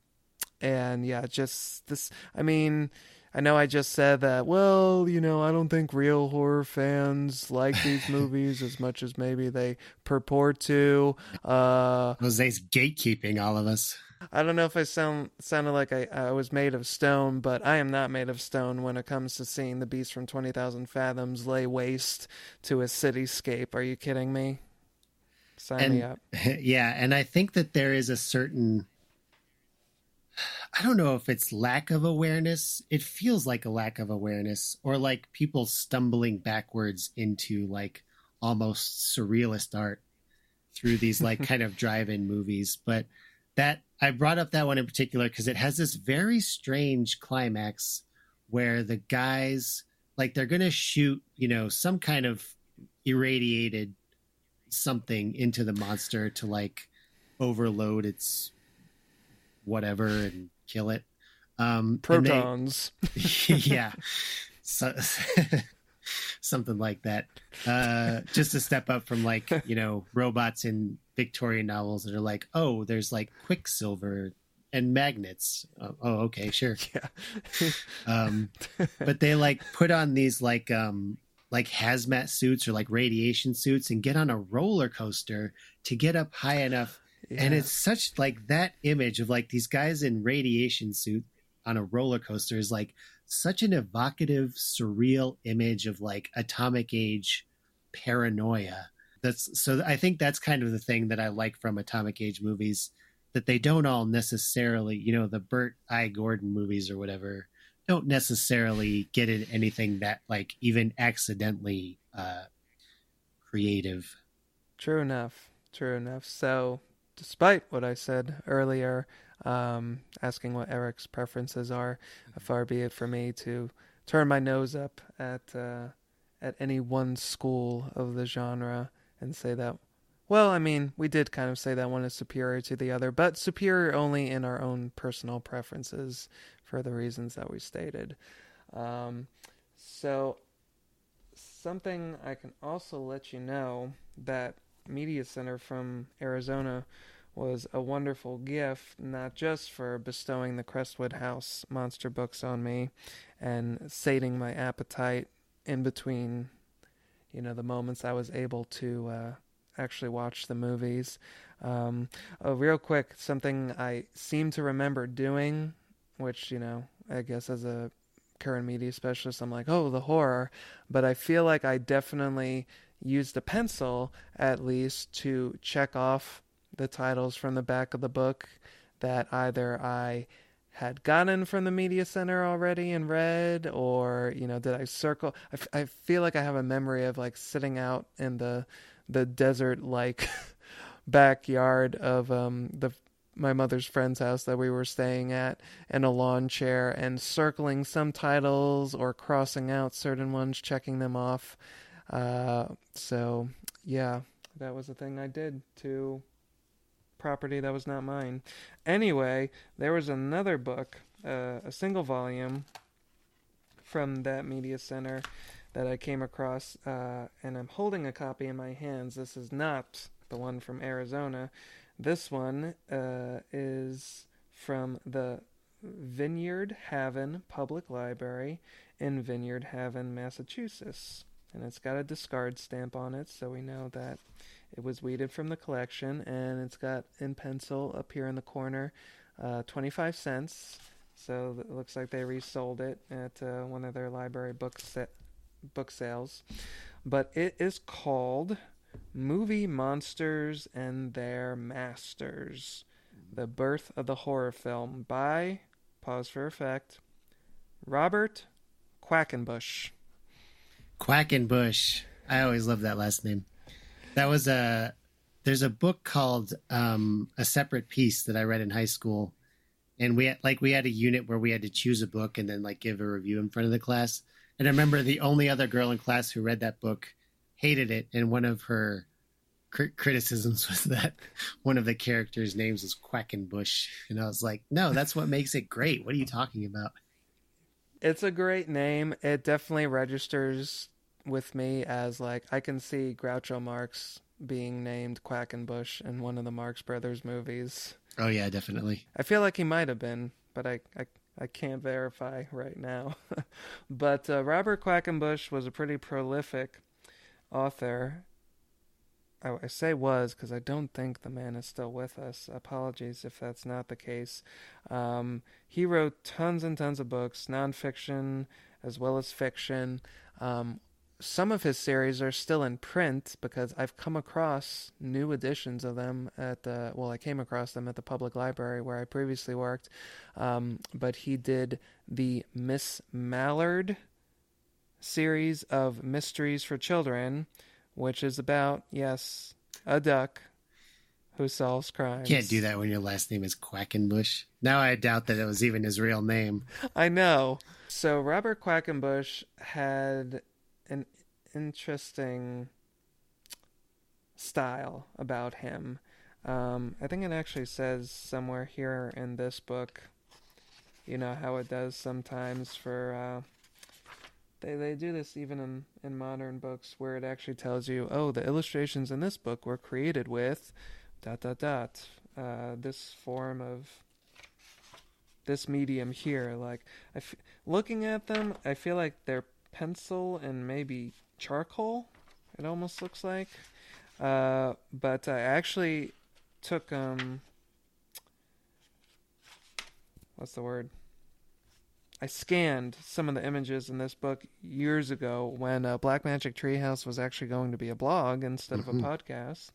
and yeah just this i mean i know i just said that well you know i don't think real horror fans like these *laughs* movies as much as maybe they purport to uh Jose's gatekeeping all of us. i don't know if i sound sounded like I, I was made of stone but i am not made of stone when it comes to seeing the beast from 20000 fathoms lay waste to a cityscape. Are you kidding me? Sign me up. *laughs* yeah, and I think that there is a certain I don't know if it's lack of awareness. It feels like a lack of awareness or like people stumbling backwards into like almost surrealist art through these like *laughs* kind of drive-in movies, but that I brought up that one in particular because it has this very strange climax where the guys like they're gonna shoot, you know, some kind of irradiated something into the monster to like overload its whatever and kill it. Um, and they- Protons. *laughs* *laughs* yeah, so, *laughs* something like that. Uh, just a step up from like you know robots in Victorian novels that are like, oh, there's like quicksilver and magnets. Oh, oh okay, sure. yeah. Um, but they like put on these like um like hazmat suits or like radiation suits and get on a roller coaster to get up high enough and it's such like that image of like these guys in radiation suit on a roller coaster is like such an evocative surreal image of like atomic age paranoia that's so i think that's kind of the thing that i like from atomic age movies that they don't all necessarily you know the bert i gordon movies or whatever don't necessarily get in anything that like even accidentally uh creative True enough. True enough. So, despite what I said earlier, um, asking what Eric's preferences are, far be it for me to turn my nose up at uh, at any one school of the genre and say that. Well, I mean, we did kind of say that one is superior to the other, but superior only in our own personal preferences for the reasons that we stated. Um, so, something I can also let you know that Media Center from Arizona was a wonderful gift, not just for bestowing the Crestwood House monster books on me and sating my appetite in between, you know, the moments I was able to uh, actually watch the movies. Um, oh, real quick, something I seem to remember doing, which, you know, I guess as a current media specialist, I'm like, oh, the horror. But I feel like I definitely used a pencil at least to check off the titles from the back of the book that either I had gotten from the media center already and read or you know did i circle I, f- I feel like i have a memory of like sitting out in the the desert like *laughs* backyard of um the my mother's friend's house that we were staying at in a lawn chair and circling some titles or crossing out certain ones checking them off uh so yeah that was a thing i did to property that was not mine. Anyway there was another book uh, a single volume from that media center that i came across uh, and i'm holding a copy in my hands. This is not the one from arizona. This one uh, is from the vineyard haven public library in vineyard haven massachusetts and it's got a discard stamp on it so we know that it was weeded from the collection, and it's got in pencil up here in the corner, uh, 25 cents. So it looks like they resold it at uh, one of their library book sa- book sales. But it is called Movie Monsters and Their Masters: The Birth of the Horror Film by pause for effect Robert Quackenbush. Quackenbush. I always love that last name. That was a. There's a book called um, "A Separate Peace" that I read in high school, and we had, like we had a unit where we had to choose a book and then like give a review in front of the class. And I remember the only other girl in class who read that book hated it, and one of her cri- criticisms *laughs* was that one of the characters' names was Quackenbush, and I was like, "No, that's what makes it great. What are you talking about?" It's a great name. It definitely registers with me as like I can see Groucho Marx being named Quackenbush in one of the Marx Brothers movies. Oh yeah, definitely. I feel like he might have been, but I I, I can't verify right now. *laughs* but uh, Robert Quackenbush was a pretty prolific author. I, I say was because I don't think the man is still with us. Apologies if that's not the case. Um, he wrote tons and tons of books, nonfiction as well as fiction. Um, some of his series are still in print because I've come across new editions of them at the well, I came across them at the public library where I previously worked. Um, but he did the Miss Mallard series of mysteries for children, which is about yes, a duck, who solves crimes. Can't do that when your last name is Quackenbush. Now I doubt that it was even his real name. I know. So Robert Quackenbush had an interesting style about him. Um, I think it actually says somewhere here in this book, you know how it does sometimes for. Uh, they they do this even in in modern books where it actually tells you, oh, the illustrations in this book were created with, dot dot dot, uh, this form of this medium here. Like, I f- looking at them, I feel like they're pencil and maybe charcoal. It almost looks like. Uh, but I actually took um, what's the word? I scanned some of the images in this book years ago when uh, Black Magic Treehouse was actually going to be a blog instead of a podcast.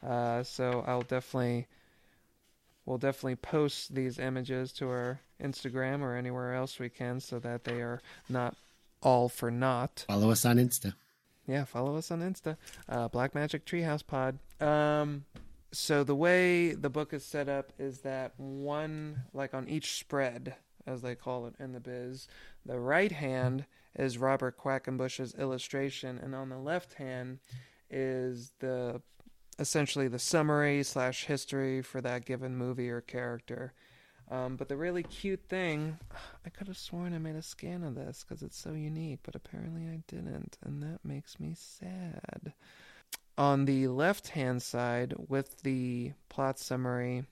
Uh, so I'll definitely we'll definitely post these images to our Instagram or anywhere else we can so that they are not all for naught. Follow us on Insta. Yeah, follow us on Insta, uh, Black Magic Treehouse Pod. Um, so the way the book is set up is that one, like on each spread, as they call it in the biz, the right hand is Robert Quackenbush's illustration, and on the left hand is the essentially the summary slash history for that given movie or character. Um, but the really cute thing, *sighs* I could have sworn I made a scan of this because it's so unique, but apparently I didn't, and that makes me sad. On the left hand side, with the plot summary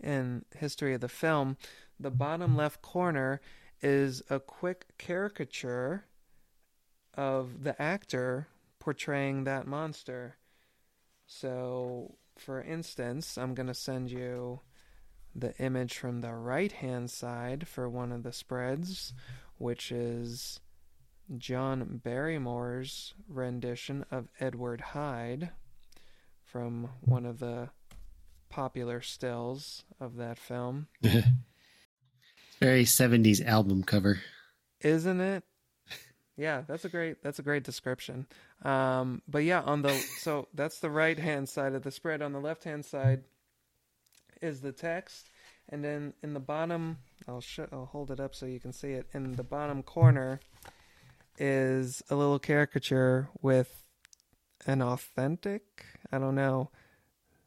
and history of the film, the bottom left corner is a quick caricature of the actor portraying that monster. So, for instance, I'm going to send you the image from the right hand side for one of the spreads, which is John Barrymore's rendition of Edward Hyde from one of the popular stills of that film. *laughs* Very 70s album cover. Isn't it? *laughs* Yeah, that's a great that's a great description. Um, but yeah, on the so that's the right hand side of the spread. On the left hand side is the text, and then in the bottom, I'll sh- I'll hold it up so you can see it. In the bottom corner is a little caricature with an authentic, I don't know,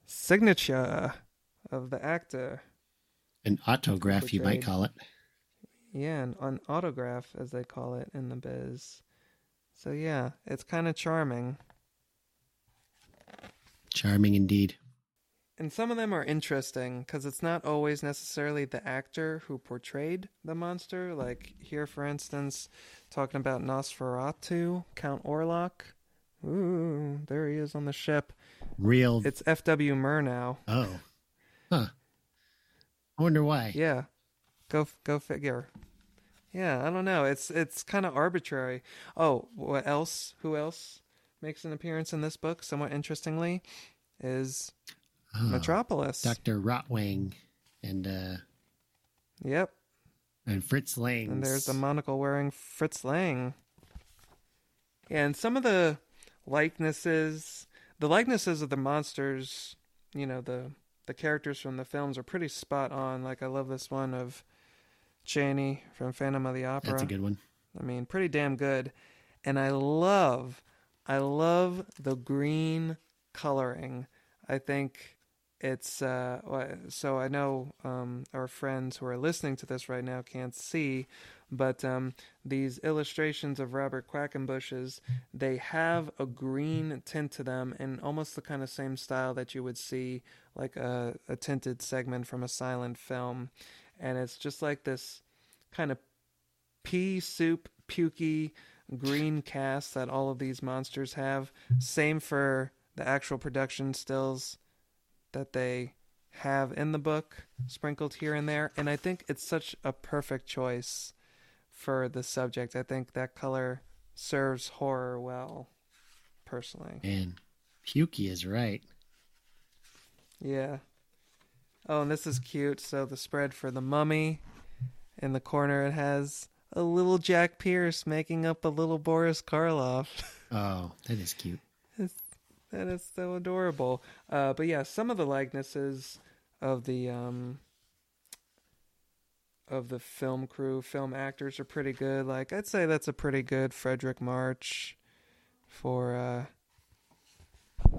signature of the actor. An autograph, you might call it. Yeah, an, an autograph, as they call it in the biz. So yeah, it's kind of charming. Charming indeed. And some of them are interesting because it's not always necessarily the actor who portrayed the monster. Like here, for instance, talking about Nosferatu, Count Orlok. Ooh, there he is on the ship. Real. It's F.W. Murnau. oh. Huh. I wonder why. Yeah, go go figure. Yeah, I don't know. It's it's kind of arbitrary. Oh, what else? Who else makes an appearance in this book? Somewhat interestingly, is Oh, Metropolis. Dr. Rotwang and uh Yep, and Fritz Lang. and there's the monocle wearing Fritz Lang. And some of the likenesses, the likenesses of the monsters, you know, the the characters from the films are pretty spot on. Like I love this one of Chaney from Phantom of the Opera. That's a good one. I mean, pretty damn good. And I love, I love the green coloring. I think it's uh so I know um our friends who are listening to this right now can't see, but um these illustrations of Robert Quackenbush's they have a green tint to them and almost the kind of same style that you would see like a, a tinted segment from a silent film. And it's just like this kind of pea soup pukey green cast that all of these monsters have. Same for the actual production stills that they have in the book, sprinkled here and there. And I think it's such a perfect choice for the subject. I think that color serves horror well, personally. And Pukey is right. Yeah. Oh, and this is cute. So the spread for the mummy in the corner it has a little Jack Pierce making up a little Boris Karloff. *laughs* Oh, that is cute. That is so adorable. Uh, but yeah, some of the likenesses of the um of the film crew, film actors are pretty good. Like I'd say that's a pretty good Fredric March for uh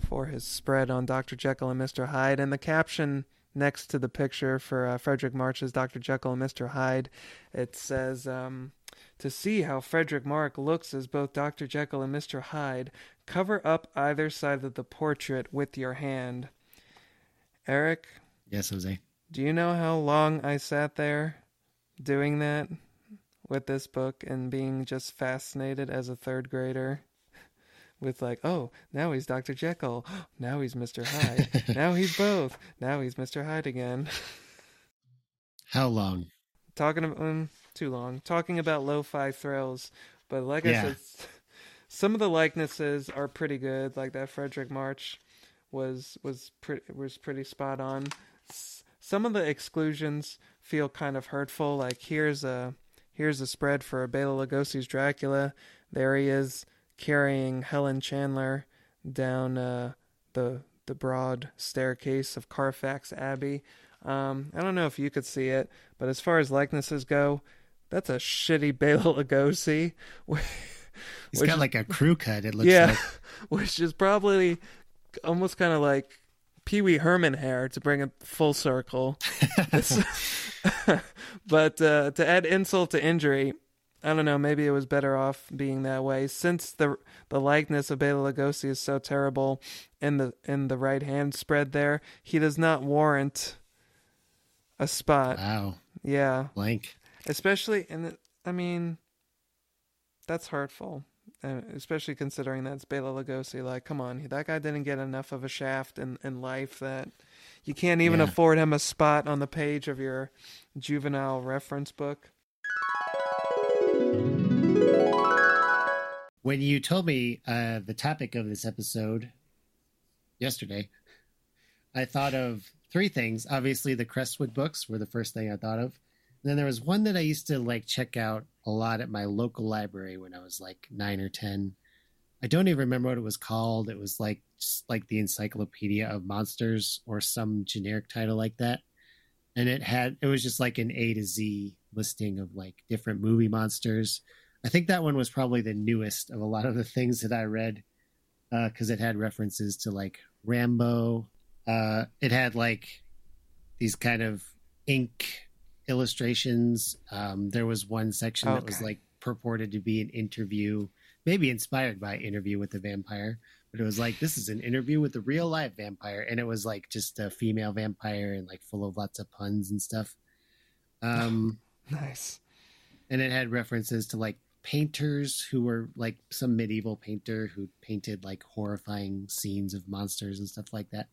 for his spread on Dr. Jekyll and Mr. Hyde and the caption next to the picture for uh, Fredric March's Dr. Jekyll and Mr. Hyde it says um to see how Fredric March looks as both Dr. Jekyll and Mr. Hyde, cover up either side of the portrait with your hand. Eric, Yes, Jose. do you know how long I sat there doing that with this book and being just fascinated as a third grader? *laughs* With like, oh, now he's Dr. Jekyll. *gasps* Now he's Mr. Hyde. *laughs* now he's both. Now he's Mr. Hyde again. How long? talking about um, too long talking about lo-fi thrills but like i said some of the likenesses are pretty good like that fredric march was was pretty was pretty spot on S- some of the exclusions feel kind of hurtful like here's a here's a spread for Bela Lugosi's Dracula there he is carrying Helen Chandler down uh, the the broad staircase of Carfax Abbey um, I don't know if you could see it, but as far as likenesses go, that's a shitty Bela *laughs* Lugosi. He's *laughs* Which got like a crew cut. It looks yeah, like. *laughs* which is probably almost kind of like Pee Wee Herman hair to bring it full circle. *laughs* *laughs* But uh, to add insult to injury, I don't know. Maybe it was better off being that way, since the the likeness of Bela Lugosi is so terrible in the in the right hand spread there. He does not warrant a spot. Wow, Yeah, blank. especially and I mean, that's hurtful. Uh, especially considering that's Bela Lugosi. Like, come on, that guy didn't get enough of a shaft in, in life that you can't even Yeah. afford him a spot on the page of your juvenile reference book. When you told me uh, the topic of this episode yesterday, I thought of three things. Obviously, the Crestwood books were the first thing I thought of. And then there was one that I used to like check out a lot at my local library when I was like nine or ten. I don't even remember what it was called. It was like just like the Encyclopedia of Monsters or some generic title like that. And it had it was just like an A to Z listing of like different movie monsters. I think that one was probably the newest of a lot of the things that I read because it had references to like Rambo. Uh, it had like these kind of ink illustrations. Um, there was one section that was like purported to be an interview, maybe inspired by Interview with the Vampire, but it was like this is an interview with a real live vampire, and it was like just a female vampire and like full of lots of puns and stuff. Um, *laughs* Nice. and it had references to like painters who were like some medieval painter who painted like horrifying scenes of monsters and stuff like that.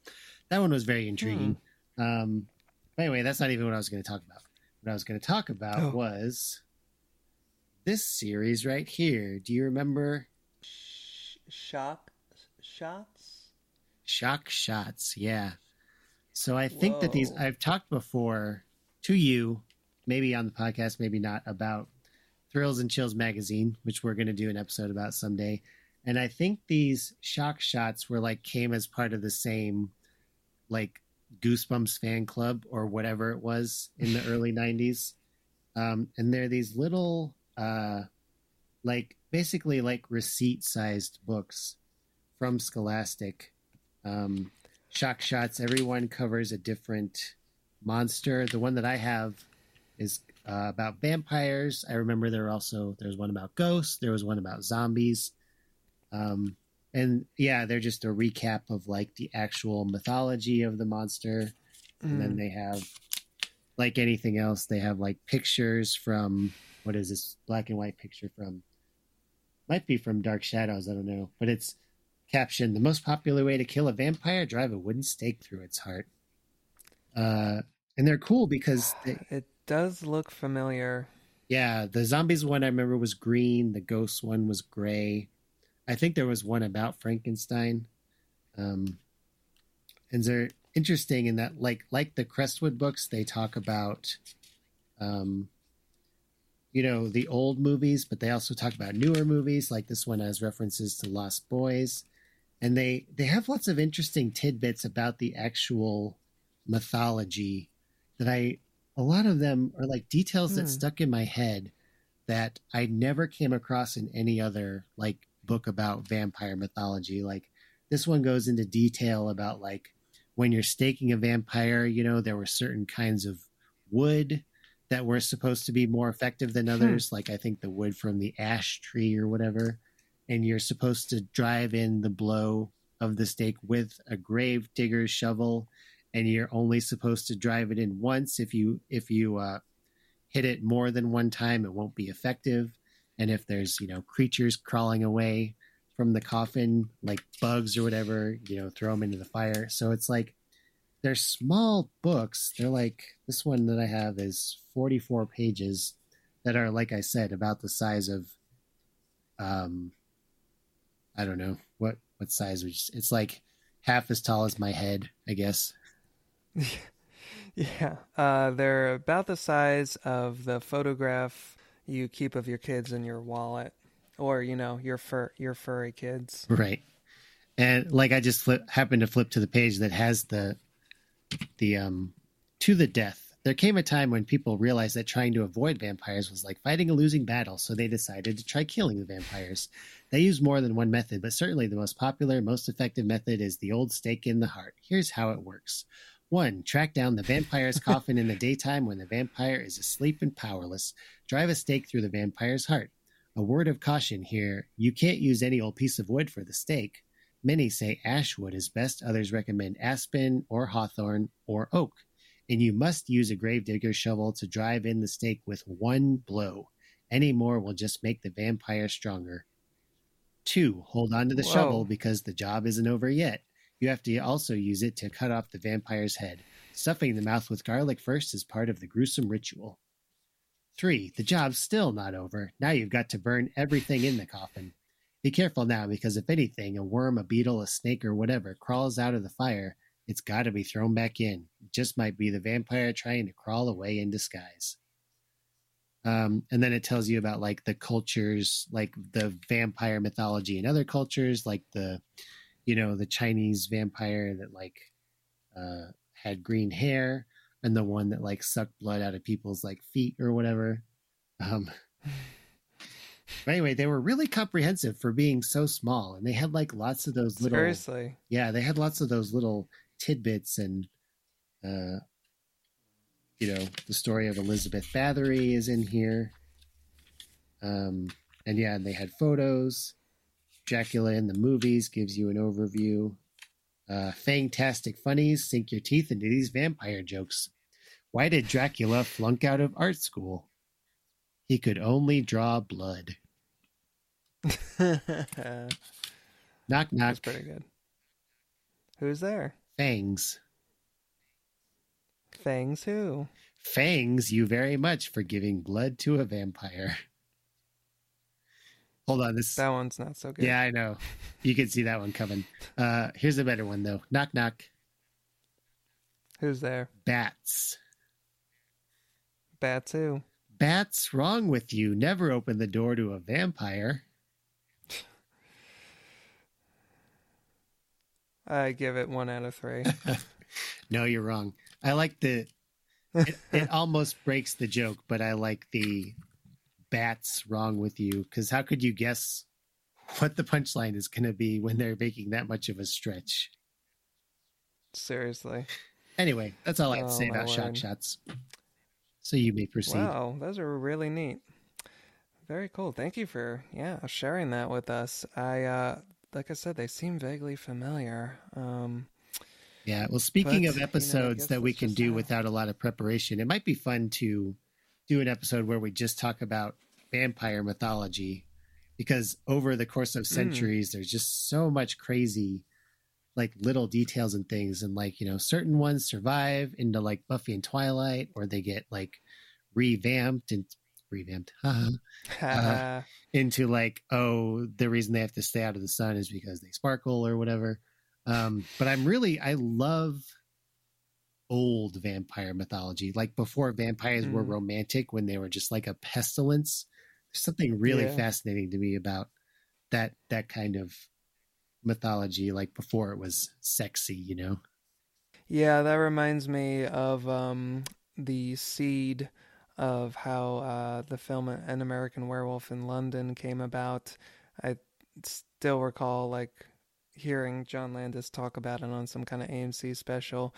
That one was very intriguing. Um, but anyway, that's not even what I was going to talk about. What I was going to talk about Oh. was this series right here. Do you remember Shock shots. Shock Shots? Yeah. So I think that these I've talked before to you, maybe on the podcast, maybe not, about Thrills and Chills magazine, which we're going to do an episode about someday. And I think these shock shots were like came as part of the same like Goosebumps fan club or whatever it was in the early *laughs* 90s. Um, and they're these little, uh, like basically like receipt sized books from Scholastic. Um, shock shots, everyone covers a different monster. The one that I have is uh, about vampires. I remember there were also there's one about ghosts. There was one about zombies. Um, and yeah, they're just a recap of like the actual mythology of the monster. And then they have like anything else, they have like pictures from what is this black and white picture from? Might be from Dark Shadows, I don't know. But it's captioned the most popular way to kill a vampire, drive a wooden stake through its heart. Uh and they're cool because they, *sighs* It does look familiar. yeah, the zombies one I remember was green. The ghost one was gray. I think there was one about Frankenstein. Um, and they're interesting in that, like like the Crestwood books, they talk about, um, you know, the old movies, but they also talk about newer movies. Like this one has references to Lost Boys, and they they have lots of interesting tidbits about the actual mythology that I a lot of them are like details that Hmm. stuck in my head that I never came across in any other like book about vampire mythology. Like this one goes into detail about like when you're staking a vampire, you know, there were certain kinds of wood that were supposed to be more effective than others. Like I think the wood from the ash tree or whatever. And you're supposed to drive in the blow of the stake with a grave digger's shovel and you're only supposed to drive it in once if you if you uh, hit it more than one time it won't be effective and if there's you know creatures crawling away from the coffin like bugs or whatever you know throw them into the fire. So it's like they're small books. They're like this one that i have is 44 pages that are like i said about the size of um i don't know what what size you, it's like half as tall as my head i guess. *laughs* Yeah, uh, they're about the size of the photograph you keep of your kids in your wallet, or you know your fur your furry kids. Right. And like I just flip, happened to flip to the page that has the the um to the death. There came a time when people realized that trying to avoid vampires was like fighting a losing battle, so they decided to try killing the vampires. They use more than one method, but certainly the most popular, most effective method is the old stake in the heart. Here's how it works. One, track down the vampire's coffin in the daytime when the vampire is asleep and powerless. Drive a stake through the vampire's heart. A word of caution here you can't use any old piece of wood for the stake. Many say ash wood is best, others recommend aspen or hawthorn or oak. And you must use a gravedigger's shovel to drive in the stake with one blow. Any more will just make the vampire stronger. Two, hold on to the Whoa. shovel because the job isn't over yet. You have to also use it to cut off the vampire's head. Stuffing the mouth with garlic first is part of the gruesome ritual. Three, the job's still not over. Now you've got to burn everything in the coffin. Be careful now because if anything, a worm, a beetle, a snake, or whatever crawls out of the fire, it's got to be thrown back in. It just might be the vampire trying to crawl away in disguise. Um, and then it tells you about like the cultures, like the vampire mythology in other cultures, like the, you know, the Chinese vampire that like uh, had green hair, and the one that like sucked blood out of people's like feet or whatever. Um, but anyway, they were really comprehensive for being so small, and they had like lots of those little Seriously, yeah they had lots of those little tidbits and uh you know the story of elizabeth bathory is in here. Um and yeah and they had photos dracula in the movies gives you an overview uh fantastic funnies sink your teeth into these vampire jokes why did dracula flunk out of art school he could only draw blood that's *laughs* knock knock pretty good. Who's there? fangs Fangs who? Fangs you very much for giving blood to a vampire. *laughs* Hold on, this. That one's not so good. Yeah, I know. You can see that one coming. Uh, here's a better one though. Knock knock. Who's there? Bats. Bats who? Bats, wrong with you? Never open the door to a vampire. *laughs* I give it one out of three. *laughs* No, you're wrong. I like the. It, it *laughs* almost breaks the joke, but I like the bats wrong with you because how could you guess what the punchline is going to be when they're making that much of a stretch? Seriously. Anyway, that's all I have to Oh, say about shock word. shots. So you may proceed. Wow, those are really neat. Very cool. Thank you for yeah sharing that with us. I uh, like I said, they seem vaguely familiar. Um, Yeah. Well, speaking But, of you know, episodes that we can do how- without a lot of preparation, it might be fun to do an episode where we just talk about vampire mythology because over the course Hmm. of centuries, there's just so much crazy, like little details and things. And like, you know, certain ones survive into like Buffy and Twilight, or they get like revamped and revamped haha, *laughs* Uh, *laughs* into like, oh, the reason they have to stay out of the sun is because they sparkle or whatever. Um, but I'm really I love old vampire mythology, like before vampires were Mm. romantic when they were just like a pestilence. There's something really Yeah. fascinating to me about that that kind of mythology like before it was sexy, you know. Yeah, that reminds me of um, the seed of how uh, the film An American Werewolf in London came about. I still recall like hearing John Landis talk about it on some kind of AMC special,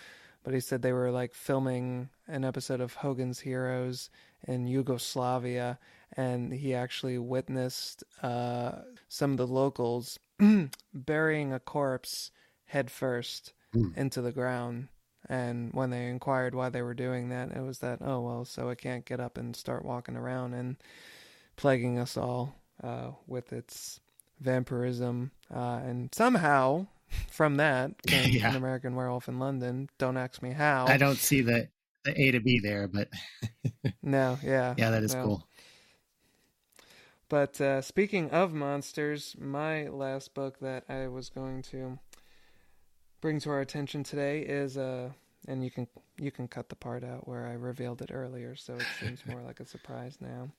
but he said they were like filming an episode of Hogan's Heroes in Yugoslavia, and he actually witnessed uh, some of the locals *clears throat* burying a corpse headfirst first into the ground. And when they inquired why they were doing that, it was that, oh, well, so it can't get up and start walking around and plaguing us all uh, with its vampirism. Uh, and somehow, from that, *laughs* Yeah. an American Werewolf in London. Don't ask me how. I don't see the the A to B there, but *laughs* No, yeah. yeah, that is no. cool. But uh, speaking of monsters, my last book that I was going to bring to our attention today is uh, and you can you can cut the part out where I revealed it earlier, so it seems more like a surprise now.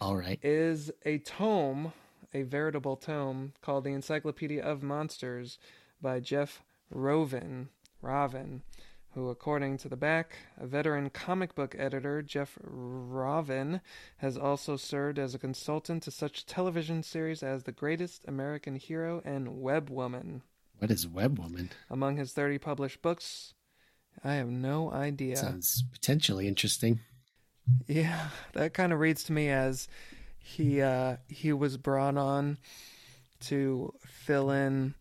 All right. Is a tome, a veritable tome called the Encyclopedia of Monsters by Jeff Rovin. Rovin, who, according to the back, a veteran comic book editor, Jeff Rovin, has also served as a consultant to such television series as The Greatest American Hero and Web Woman. What is Web Woman? Among his 30 published books, I have no idea. Sounds potentially interesting. Yeah, that kind of reads to me as he uh, he was brought on to fill in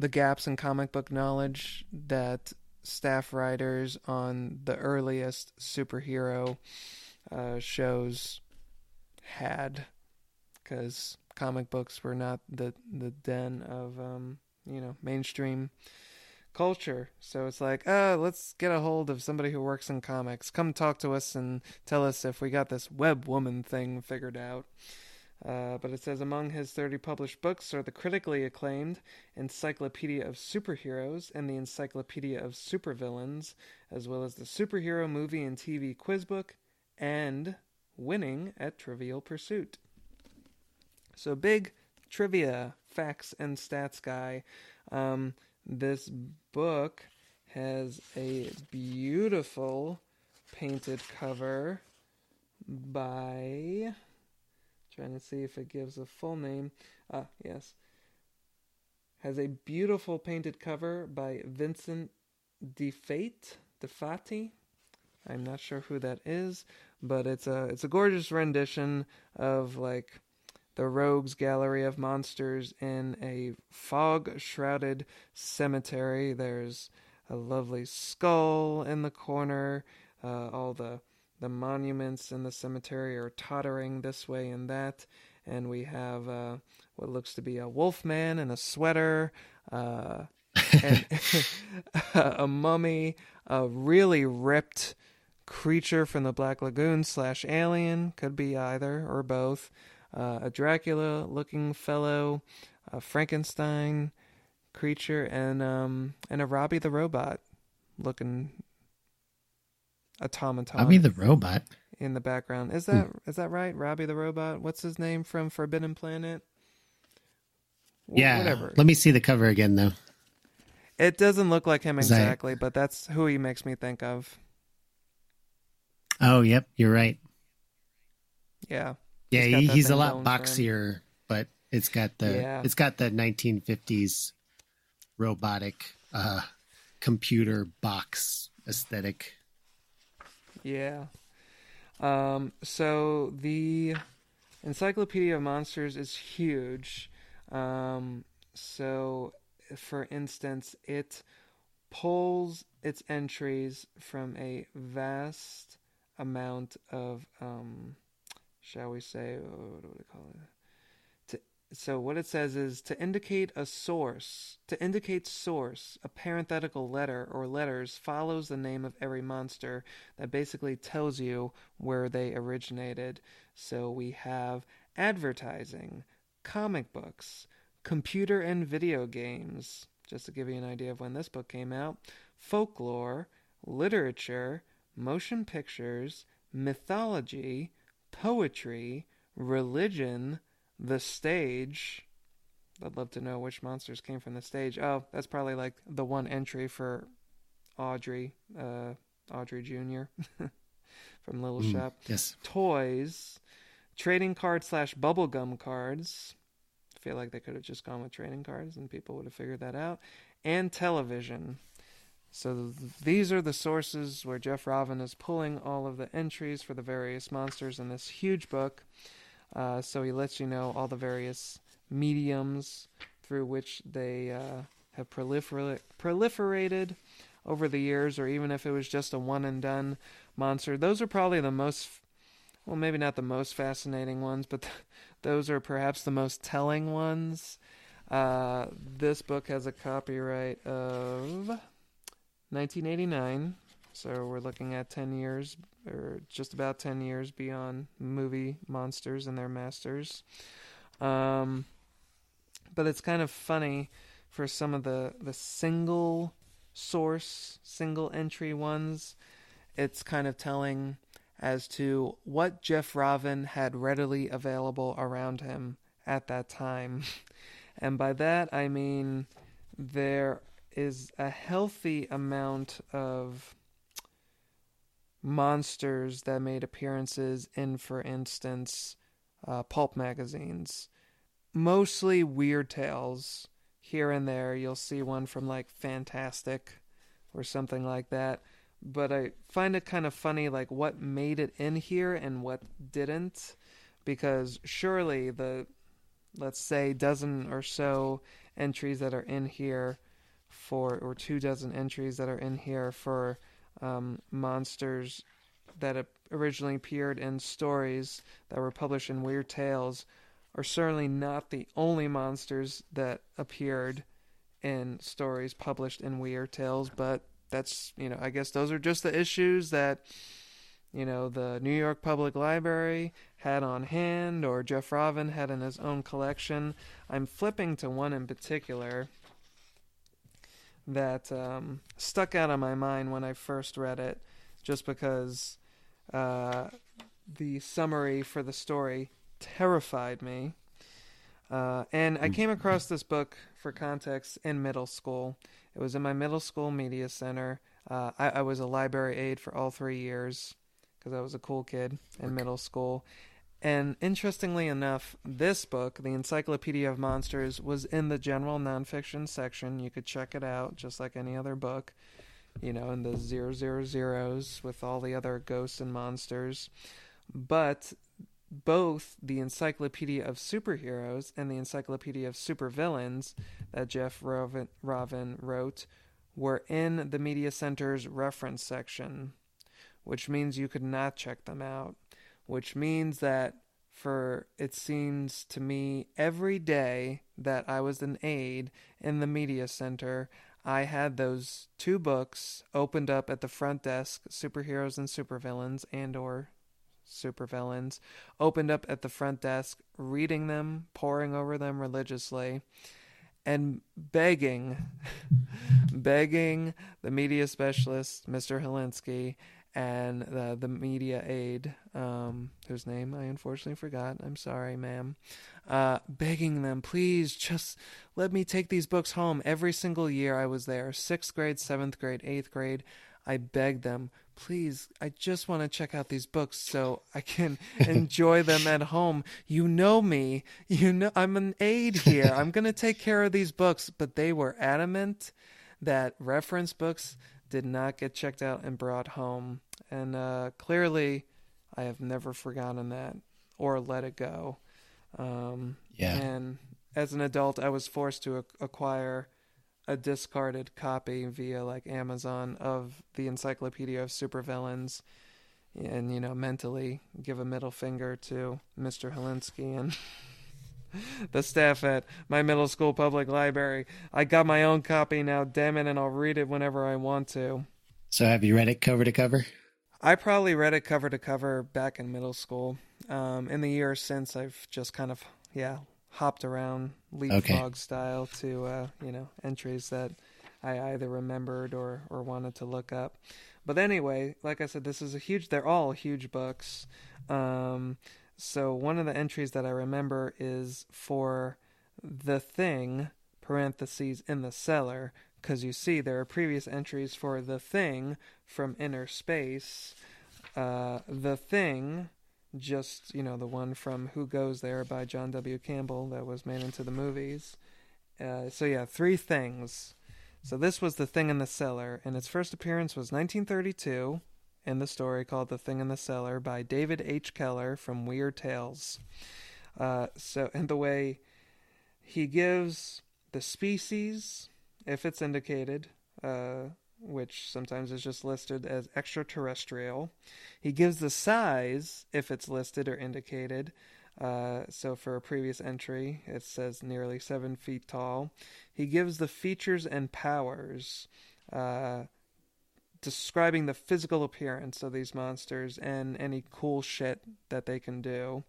the gaps in comic book knowledge that staff writers on the earliest superhero uh, shows had, because comic books were not the the den of um, you know mainstream culture. So it's like, uh, let's get a hold of somebody who works in comics. Come talk to us and tell us if we got this web woman thing figured out. Uh, but it says among his 30 published books are the critically acclaimed Encyclopedia of Superheroes and the Encyclopedia of Supervillains, as well as the Superhero Movie and TV Quiz Book, and Winning at Trivial Pursuit. So big trivia, facts, and stats guy. Um, this book has a beautiful painted cover by trying to see if it gives a full name. Ah, yes. Has a beautiful painted cover by Vincent DeFate, DeFati. I'm not sure who that is, but it's a it's a gorgeous rendition of like the rogues gallery of monsters in a fog shrouded cemetery. There's a lovely skull in the corner. Uh, all the the monuments in the cemetery are tottering this way and that, and we have uh, what looks to be a wolf man in a sweater. Uh, *laughs* and *laughs* a mummy, a really ripped creature from the Black Lagoon slash alien, could be either or both, uh, a Dracula looking fellow, a Frankenstein creature, and um, and a Robbie the robot looking automaton I'll be the robot. in the background. Is that is that right? Robbie the robot. What's his name from Forbidden Planet? Yeah. whatever. Let me see the cover again, though. It doesn't look like him Is that- exactly, but that's who he makes me think of. Oh, yep, you're right. Yeah. Yeah, He's he, he's a lot going for him. boxier, but it's got the Yeah. it's got the 1950s robotic uh, computer box aesthetic. Yeah. Um, so the Encyclopedia of Monsters is huge. Um, so, for instance, it pulls its entries from a vast amount of, um, shall we say, what do we call it? So what it says is to indicate a source, to indicate source, a parenthetical letter or letters follows the name of every monster that basically tells you where they originated. So we have advertising, comic books, computer and video games, just to give you an idea of when this book came out, folklore, literature, motion pictures, mythology, poetry, religion, the stage. I'd love to know which monsters came from the stage. Oh, that's probably like the one entry for Audrey, uh, Audrey Jr. *laughs* from Little Mm, Shop. Yes. Toys, trading cards slash bubblegum cards. I feel like they could have just gone with trading cards and people would have figured that out. And television. So th- these are the sources where Jeff Rovin is pulling all of the entries for the various monsters in this huge book. Uh, so he lets you know all the various mediums through which they uh, have prolifer- proliferated over the years, or even if it was just a one and done monster. Those are probably the most, well, maybe not the most fascinating ones, but *laughs* those are perhaps the most telling ones. Uh, this book has a copyright of 1989, so we're looking at 10 years, or just about 10 years beyond movie monsters and their masters. Um, but it's kind of funny for some of the, the single source, single entry ones. It's kind of telling as to what Jeff Rovin had readily available around him at that time. *laughs* And by that, I mean there is a healthy amount of monsters that made appearances in, for instance, uh, pulp magazines. Mostly weird tales. Here and there, you'll see one from like Fantastic or something like that. But I find it kind of funny, like what made it in here and what didn't. Because surely the, let's say, dozen or so entries that are in here for, or two dozen entries that are in here for um, monsters that originally appeared in stories that were published in Weird Tales are certainly not the only monsters that appeared in stories published in Weird Tales, but that's, you know, I guess those are just the issues that, you know, the New York Public Library had on hand or Jeff Rovin had in his own collection. I'm flipping to one in particular that um, stuck out of my mind when I first read it, just because uh, the summary for the story terrified me. Uh, and I came across this book for context in middle school. It was in my middle school media center. Uh, I, I was a library aide for all three years because I was a cool kid in middle school. And interestingly enough, this book, The Encyclopedia of Monsters, was in the general nonfiction section. You could check it out just like any other book, you know, in the zero zero zeros with all the other ghosts and monsters. But both the Encyclopedia of Superheroes and the Encyclopedia of Supervillains that Jeff Rovin, Rovin wrote were in the Media Center's reference section, which means you could not check them out. Which means that for it seems to me every day that I was an aide in the Media Center, I had those two books opened up at the front desk, Superheroes and Supervillains and or supervillains, opened up at the front desk, reading them, poring over them religiously, and begging, *laughs* begging the media specialist, Mr. Helinski, and the, the media aide, um, whose name I unfortunately forgot. I'm sorry, ma'am. Uh, begging them, please just let me take these books home. Every single year I was there, sixth grade, seventh grade, eighth grade. I begged them, please, I just want to check out these books so I can *laughs* enjoy them at home. You know me. You know I'm an aide here. I'm going to take care of these books, but they were adamant that reference books did not get checked out and brought home. And uh, clearly, I have never forgotten that or let it go. Um, Yeah. And as an adult, I was forced to ac- acquire a discarded copy via like Amazon of the Encyclopedia of Supervillains, and you know mentally give a middle finger to Mr. Helinski and *laughs* the staff at my middle school public library. I got my own copy now, damn it, and I'll read it whenever I want to. So have you read it cover to cover? I probably read it cover to cover back in middle school. Um, in the years since, I've just kind of yeah hopped around leapfrog style to uh, you know entries that I either remembered or or wanted to look up. But anyway, like I said, this is a huge. They're all huge books. Um, so one of the entries that I remember is for the thing parentheses in the cellar because you see there are previous entries for the thing from inner space. Uh, the thing just you know the one from who goes there by john w. Campbell that was made into the movies. Uh, so yeah three things. So this was the thing in the cellar and its first appearance was 1932 in the story called the thing in the cellar by david h keller from weird tales uh, so and the way he gives the species, if it's indicated, uh, which sometimes is just listed as extraterrestrial. He gives the size, if it's listed or indicated. Uh, so for a previous entry, it says nearly seven feet tall. He gives the features and powers, uh, describing the physical appearance of these monsters and any cool shit that they can do.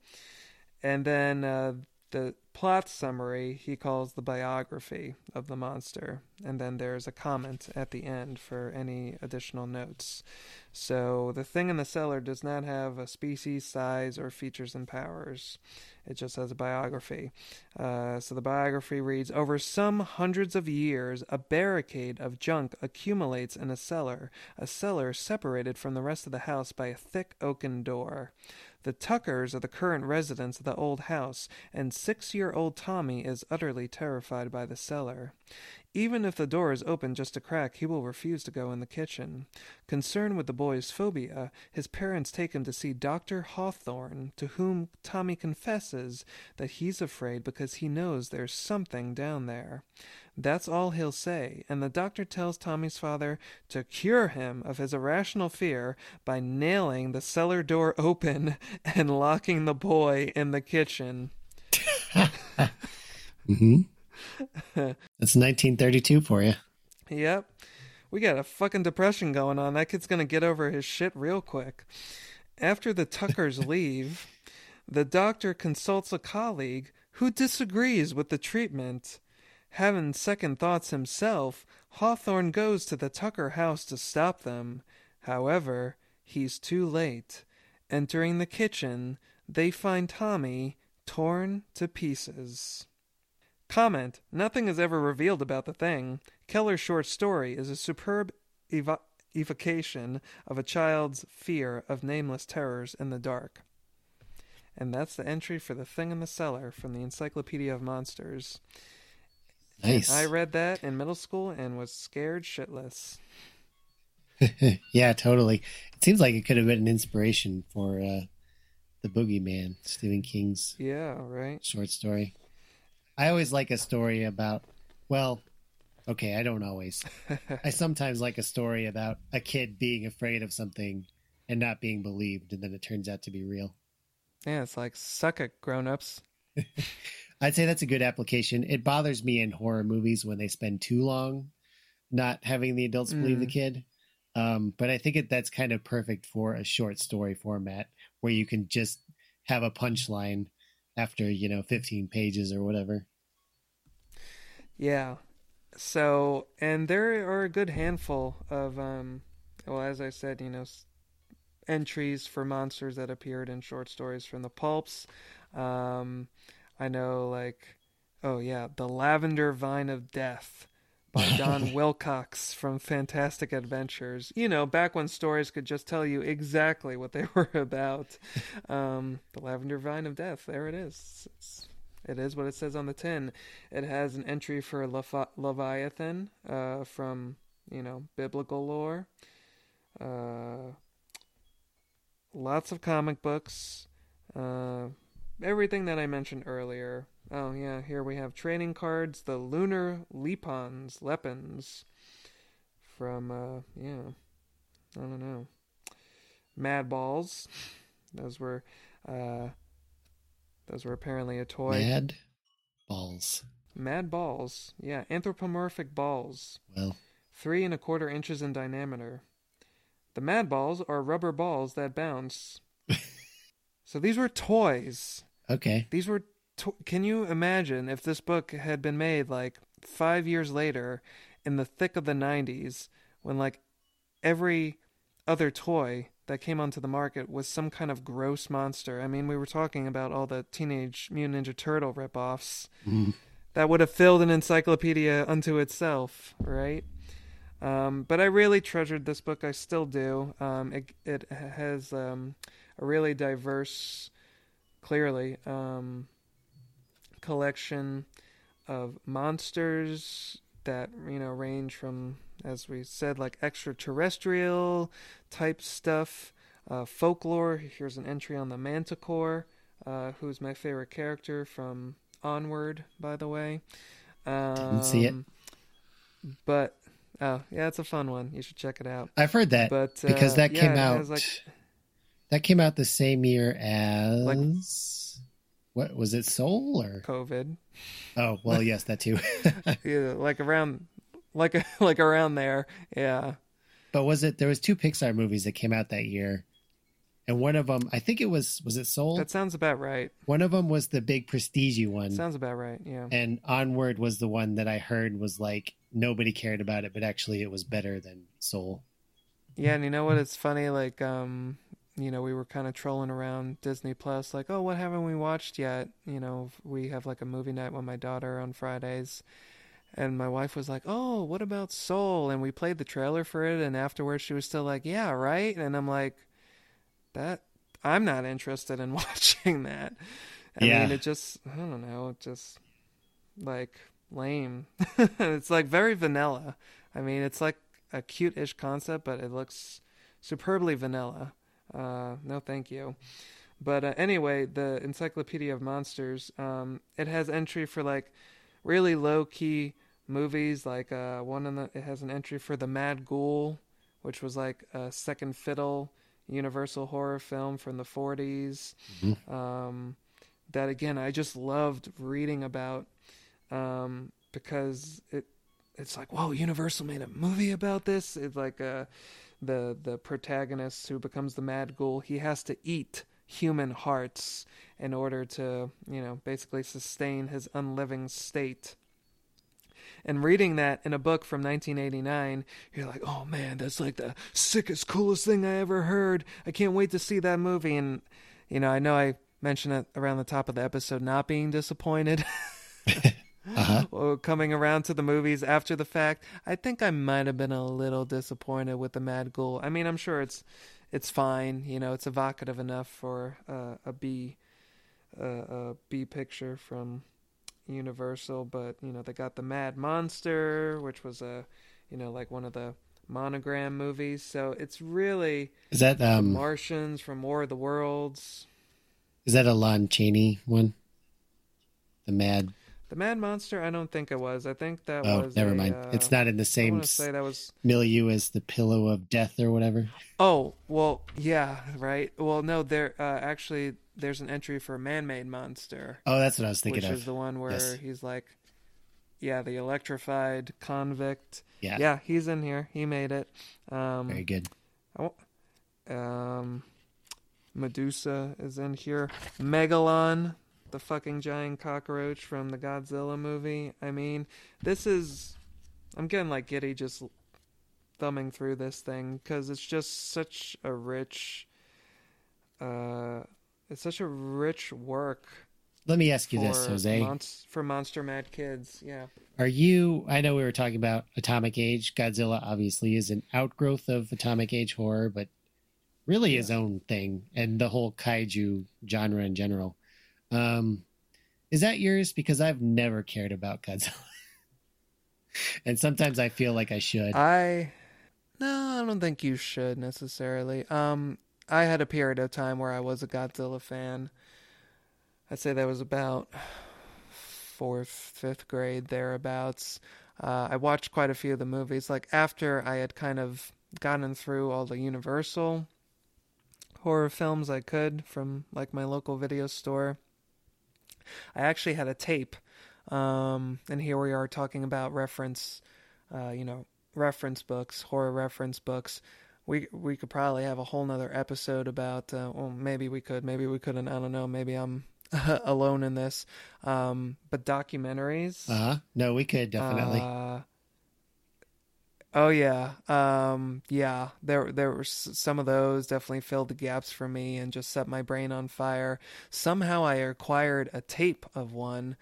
And then uh, the plot summary he calls the biography of the monster, and then there's a comment at the end for any additional notes. So the thing in the cellar does not have a species, size, or features and powers. It just has a biography. Uh, so the biography reads Over some hundreds of years, a barricade of junk accumulates in a cellar, a cellar separated from the rest of the house by a thick oaken door. The Tuckers are the current residents of the old house, and six year old Tommy is utterly terrified by the cellar. Even if the door is open just a crack, he will refuse to go in the kitchen. Concerned with the boy's phobia, his parents take him to see Dr. Hawthorne, to whom Tommy confesses that he's afraid because he knows there's something down there. That's all he'll say, and the doctor tells Tommy's father to cure him of his irrational fear by nailing the cellar door *laughs* open and locking the boy in the kitchen. Mm-hmm. That's 1932 for you. Yep. We got a fucking depression going on. That kid's gonna get over his shit real quick. After the Tuckers *laughs* leave, the doctor consults a colleague who disagrees with the treatment. Having second thoughts himself, Hawthorne goes to the Tucker house to stop them. However, he's too late. Entering the kitchen, they find Tommy torn to pieces. Comment Nothing is ever revealed about the thing. Keller's short story is a superb evo- evocation of a child's fear of nameless terrors in the dark. And that's the entry for The Thing in the Cellar from the Encyclopedia of Monsters. Nice. I read that in middle school and was scared shitless. *laughs* yeah, totally. It seems like it could have been an inspiration for uh, the Boogeyman, Stephen King's Yeah, right. short story. I always like a story about, well, okay, I don't always. *laughs* I sometimes like a story about a kid being afraid of something and not being believed, and then it turns out to be real. Yeah, it's like suck it, grown ups. *laughs* I'd say that's a good application. It bothers me in horror movies when they spend too long not having the adults believe the Mm. kid. Um, but I think it, that's kind of perfect for a short story format where you can just have a punchline after, you know, 15 pages or whatever. Yeah. So, and there are a good handful of, um, well, as I said, you know, s- entries for monsters that appeared in short stories from the pulps. Um, I know, like, oh yeah, The Lavender Vine of Death by Don *laughs* Wilcox from Fantastic Adventures. You know, back when stories could just tell you exactly what they *laughs* were about. Um, the Lavender Vine of Death, there it is. It's, it is what it says on the tin. It has an entry for Levi- Leviathan uh, from, you know, biblical lore. Uh, lots of comic books. Uh, everything that I mentioned earlier. Oh, yeah, here we have trading cards. The Lunar Lepons, Lepons. From, uh, yeah, I don't know. Mad Balls. Those were, uh, those were apparently a toy. Mad balls. Mad balls. Yeah, anthropomorphic balls. Well, Three and a quarter inches in diameter. The mad balls are rubber balls that bounce. *laughs* so these were toys. Okay. These were. To- Can you imagine if this book had been made like five years later in the thick of the 90s when like every other toy that came onto the market was some kind of gross monster? I mean, we were talking about all the Teenage Mutant Ninja Turtle ripoffs. Mm. that would have filled an encyclopedia unto itself, right? Um, but I really treasured this book. I still do. Um, it it has um, a really diverse, clearly um, collection of monsters that you know range from, as we said, like extraterrestrial type stuff, uh, folklore. Here's an entry on the Manticore, uh, who's my favorite character from Onward, by the way. Um, Didn't see it. But oh yeah, it's a fun one. You should check it out. I've heard that But because uh, that yeah, came out. like that came out the same year as what was it? Soul or COVID. oh well, yes, that too. *laughs* *laughs* Yeah, like around, like *laughs* like around there. Yeah. but was it? There was two Pixar movies that came out that year, and one of them, I think it was, was it Soul? That sounds about right. one of them was the big prestige one, Sounds about right. Yeah. and Onward was the one that I heard was like nobody cared about it, but actually it was better than Soul. Yeah, and you know what? It's funny. Like, um, you know, we were kind of trolling around Disney Plus, like, oh, what haven't we watched yet? You know, we have like a movie night with my daughter on Fridays, and my wife was like, oh, what about Soul? And we played the trailer for it, and afterwards she was still like, yeah, right. And I'm like, that I'm not interested in *laughs* watching that. I Yeah. mean, it just, I don't know, it just like lame. *laughs* it's like very vanilla. I mean, it's like a cute-ish concept, but it looks superbly vanilla. Uh, no, thank you. But uh, anyway, the Encyclopedia of Monsters, um, it has entry for like really low-key movies. Like uh, one in the, it has an entry for the Mad Ghoul, which was like a second fiddle Universal horror film from the 40s. Um, that again, I just loved reading about um, because it it's like whoa, Universal made a movie about this. It's like uh, the the protagonist who becomes the Mad Ghoul. He has to eat human hearts in order to you know basically sustain his unliving state. And reading that in a book from 1989, you're like, oh man, that's like the sickest, coolest thing I ever heard. I can't wait to see that movie. And, you know, I know I mentioned it around the top of the episode, not being disappointed. *laughs* *laughs* Uh-huh. *laughs* Coming around to the movies after the fact, I think I might have been a little disappointed with the Mad Ghoul. I mean, I'm sure it's it's fine. You know, it's evocative enough for uh, a B uh, a B picture from Universal, but you know they got the Mad Monster, which was a you know like one of the monogram movies. So it's really Is that um Martians from War of the Worlds. is that a Lon Chaney one? The Mad. The Mad Monster, I don't think it was. I think that Oh, was. never a, mind. uh, it's not in the I same say that was. milieu as the Pillow of Death or whatever. Oh well, yeah, right. Well, no, there uh, actually there's an entry for Man-Made Monster, Oh, that's what I was thinking of. which of. is the one where Yes. he's like, yeah, the electrified convict. Yeah, Yeah, he's in here. He made it. Um, very good. um, Medusa is in here. Megalon, the fucking giant cockroach from the Godzilla movie. I mean, this is. I'm getting like giddy just thumbing through this thing because it's just such a rich. Uh, it's such a rich work Let me ask you this, Jose. for Monster Mad kids. Yeah. Are you? I know we were talking about Atomic Age. Godzilla obviously is an outgrowth of Atomic Age horror, but really his own thing, and the whole kaiju genre in general. Um, is that yours? Because I've never cared about Godzilla, *laughs* and sometimes I feel like I should. I no, I don't think you should necessarily. Um, I had a period of time where I was a Godzilla fan. I'd say that was about fourth, fifth grade thereabouts. Uh, I watched quite a few of the movies. Like after I had kind of gotten through all the Universal horror films I could from like my local video store. I actually had a tape, um, and here we are talking about reference, uh, you know, reference books, horror reference books. We we could probably have a whole nother episode about. Uh, well, maybe we could, maybe we couldn't. I don't know. Maybe I'm *laughs* alone in this. Um, but documentaries. Uh huh. No, we could definitely. Uh, oh yeah, um, yeah. There, there were some of those definitely filled the gaps for me and just set my brain on fire. Somehow I acquired a tape of one.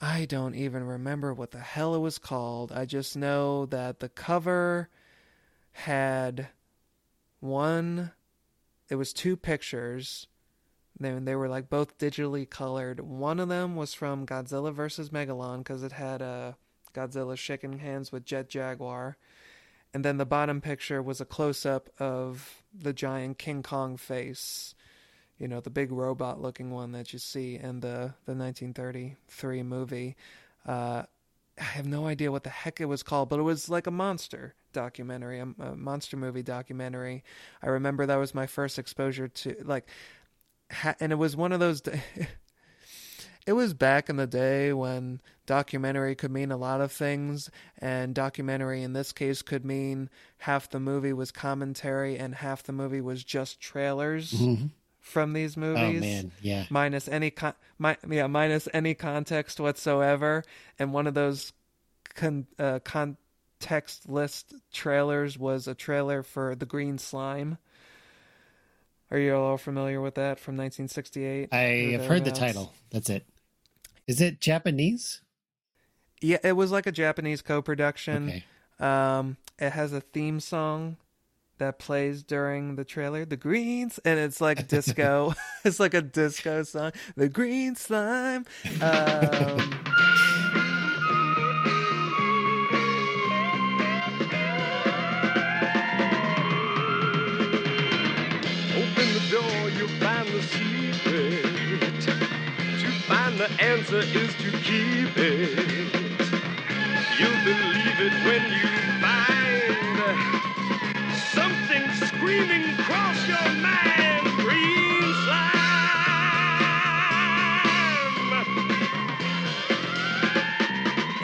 I don't even remember what the hell it was called. I just know that the cover had one it was two pictures. They, they were like both digitally colored. One of them was from Godzilla vs. Megalon because it had uh, Godzilla shaking hands with Jet Jaguar. And then the bottom picture was a close up of the giant King Kong face. You know, the big robot looking one that you see in the, the 1933 movie. Uh, I have no idea what the heck it was called, but it was like a monster documentary, a, a monster movie documentary. I remember that was my first exposure to like, ha- and it was one of those. *laughs* it was back in the day when documentary could mean a lot of things, and documentary in this case could mean half the movie was commentary and half the movie was just trailers Mhm. from these movies, Oh movies man, yeah. minus any con- mi- yeah minus any context whatsoever and one of those con- uh, context list trailers was a trailer for the green slime are you all familiar with that from 1968 I have heard the title. That's it. Is it Japanese? Yeah it was like a japanese co-production Okay. um it has a theme song that plays during the trailer the greens and it's like disco *laughs* *laughs* it's like a disco song the green slime um Open the door, you'll find the secret. To find the answer is to keep it.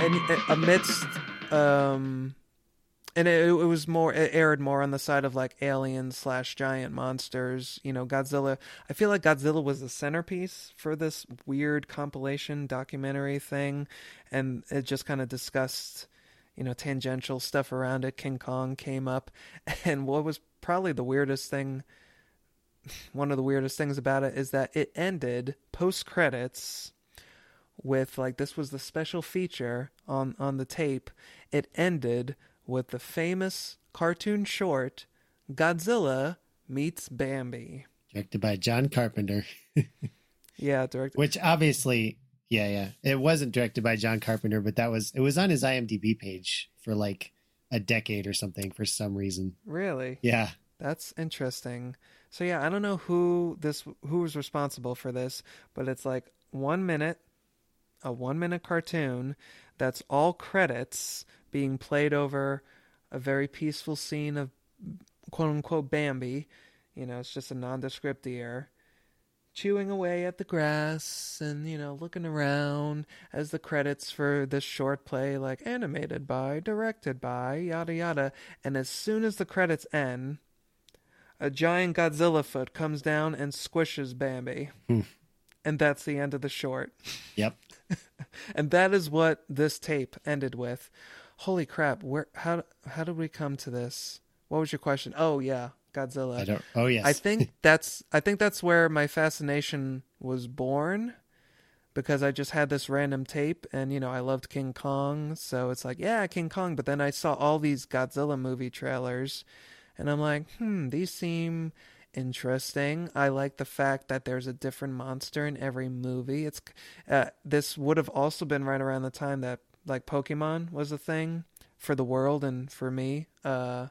And uh, amidst um and it, it was more it aired more on the side of like aliens slash giant monsters you know godzilla. I feel like godzilla was the centerpiece for this weird compilation documentary thing and it just kind of discussed you know tangential stuff around it. King kong came up. *laughs* And what was probably the weirdest thing *laughs* one of the weirdest things about it is that it ended post credits with like this was the special feature on on the tape. It ended with the famous cartoon short Godzilla meets Bambi. Directed by John Carpenter. *laughs* yeah direct Which obviously, yeah, yeah. It wasn't directed by John Carpenter, but that was it was on his IMDb page for like a decade or something for some reason. really Yeah. That's interesting. So yeah, I don't know who this who was responsible for this, but it's like 1 minute a 1 minute cartoon that's all credits being played over a very peaceful scene of quote unquote Bambi. You know, it's just a nondescript deer chewing away at the grass and you know looking around as the credits for this short play like animated by directed by yada yada and as soon as the credits end a giant Godzilla foot comes down and squishes Bambi. Hmm. And that's the end of the short. Yep. *laughs* And that is what this tape ended with. Holy crap, where how how did we come to this? What was your question? Oh yeah, Godzilla. I don't oh yes. I think *laughs* that's I think that's where my fascination was born because I just had this random tape and you know I loved King Kong so it's like yeah King Kong but then I saw all these Godzilla movie trailers and I'm like hmm these seem interesting I like the fact that there's a different monster in every movie it's uh, this would have also been right around the time that like Pokemon was a thing for the world and for me uh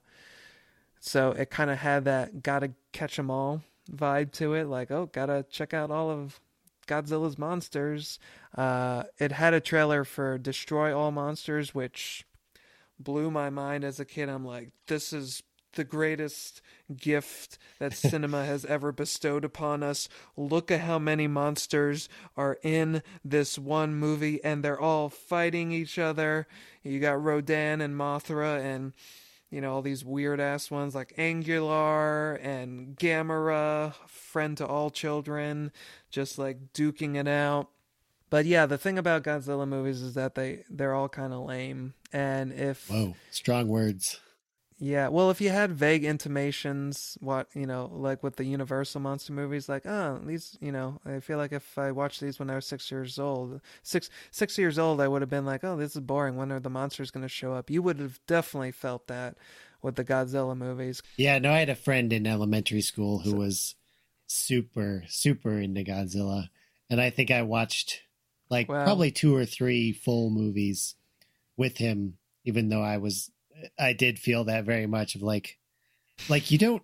so it kind of had that gotta catch 'em all vibe to it. Like, oh, gotta check out all of Godzilla's monsters. Uh, it had a trailer for Destroy All Monsters, which blew my mind as a kid. I'm like, this is the greatest gift that *laughs* cinema has ever bestowed upon us. Look at how many monsters are in this one movie, and they're all fighting each other. You got Rodan and Mothra and you know, all these weird ass ones like Anguirus and Gamera, friend to all children, just like duking it out. But yeah, the thing about Godzilla movies is that they they're all kind of lame. And if Whoa, strong words. Yeah, well, if you had vague intimations, what you know, like with the Universal monster movies, like oh, these, you know, I feel like if I watched these when I was six years old, six six years old, I would have been like, oh, this is boring. When are the monsters going to show up? You would have definitely felt that with the Godzilla movies. Yeah, no, I had a friend in elementary school who was super, super into Godzilla. And I think I watched like Wow. probably two or three full movies with him, even though I was, I did feel that very much of like, like you don't,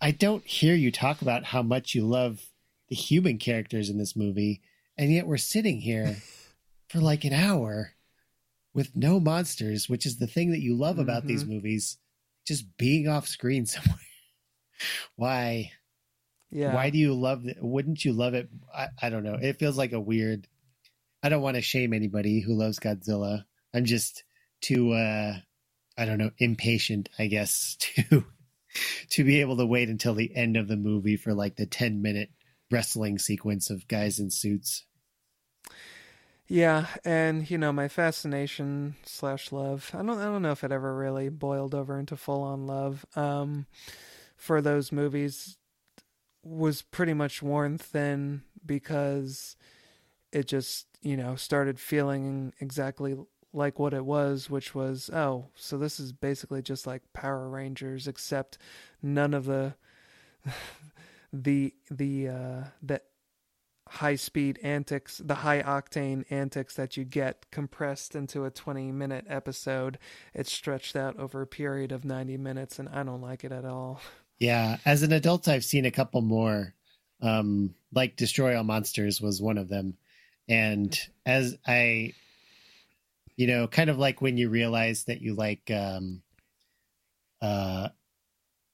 I don't hear you talk about how much you love the human characters in this movie. And yet we're sitting here *laughs* for like an hour with no monsters, which is the thing that you love about these movies, just being off screen *laughs* somewhere. Why? Yeah, Why do you love it? Wouldn't you love it? I, I don't know. It feels like a weird. I don't want to shame anybody who loves Godzilla. I'm just too, uh, I don't know, impatient, I guess, *laughs* to to be able to wait until the end of the movie for like the 10 minute wrestling sequence of guys in suits. Yeah, and you know my fascination slash love. I don't I don't know if it ever really boiled over into full on love. Um, for those movies was pretty much worn thin because it just you know started feeling exactly like what it was, which was oh, so this is basically just like Power Rangers, except none of the *laughs* the the uh the high speed antics, the high octane antics that you get compressed into a 20 minute episode. It's stretched out over a period of 90 minutes, and I don't like it at all. *laughs* Yeah, as an adult, I've seen a couple more. Um, like Destroy All Monsters was one of them, and as I, you know, kind of like when you realize that you like, um, uh,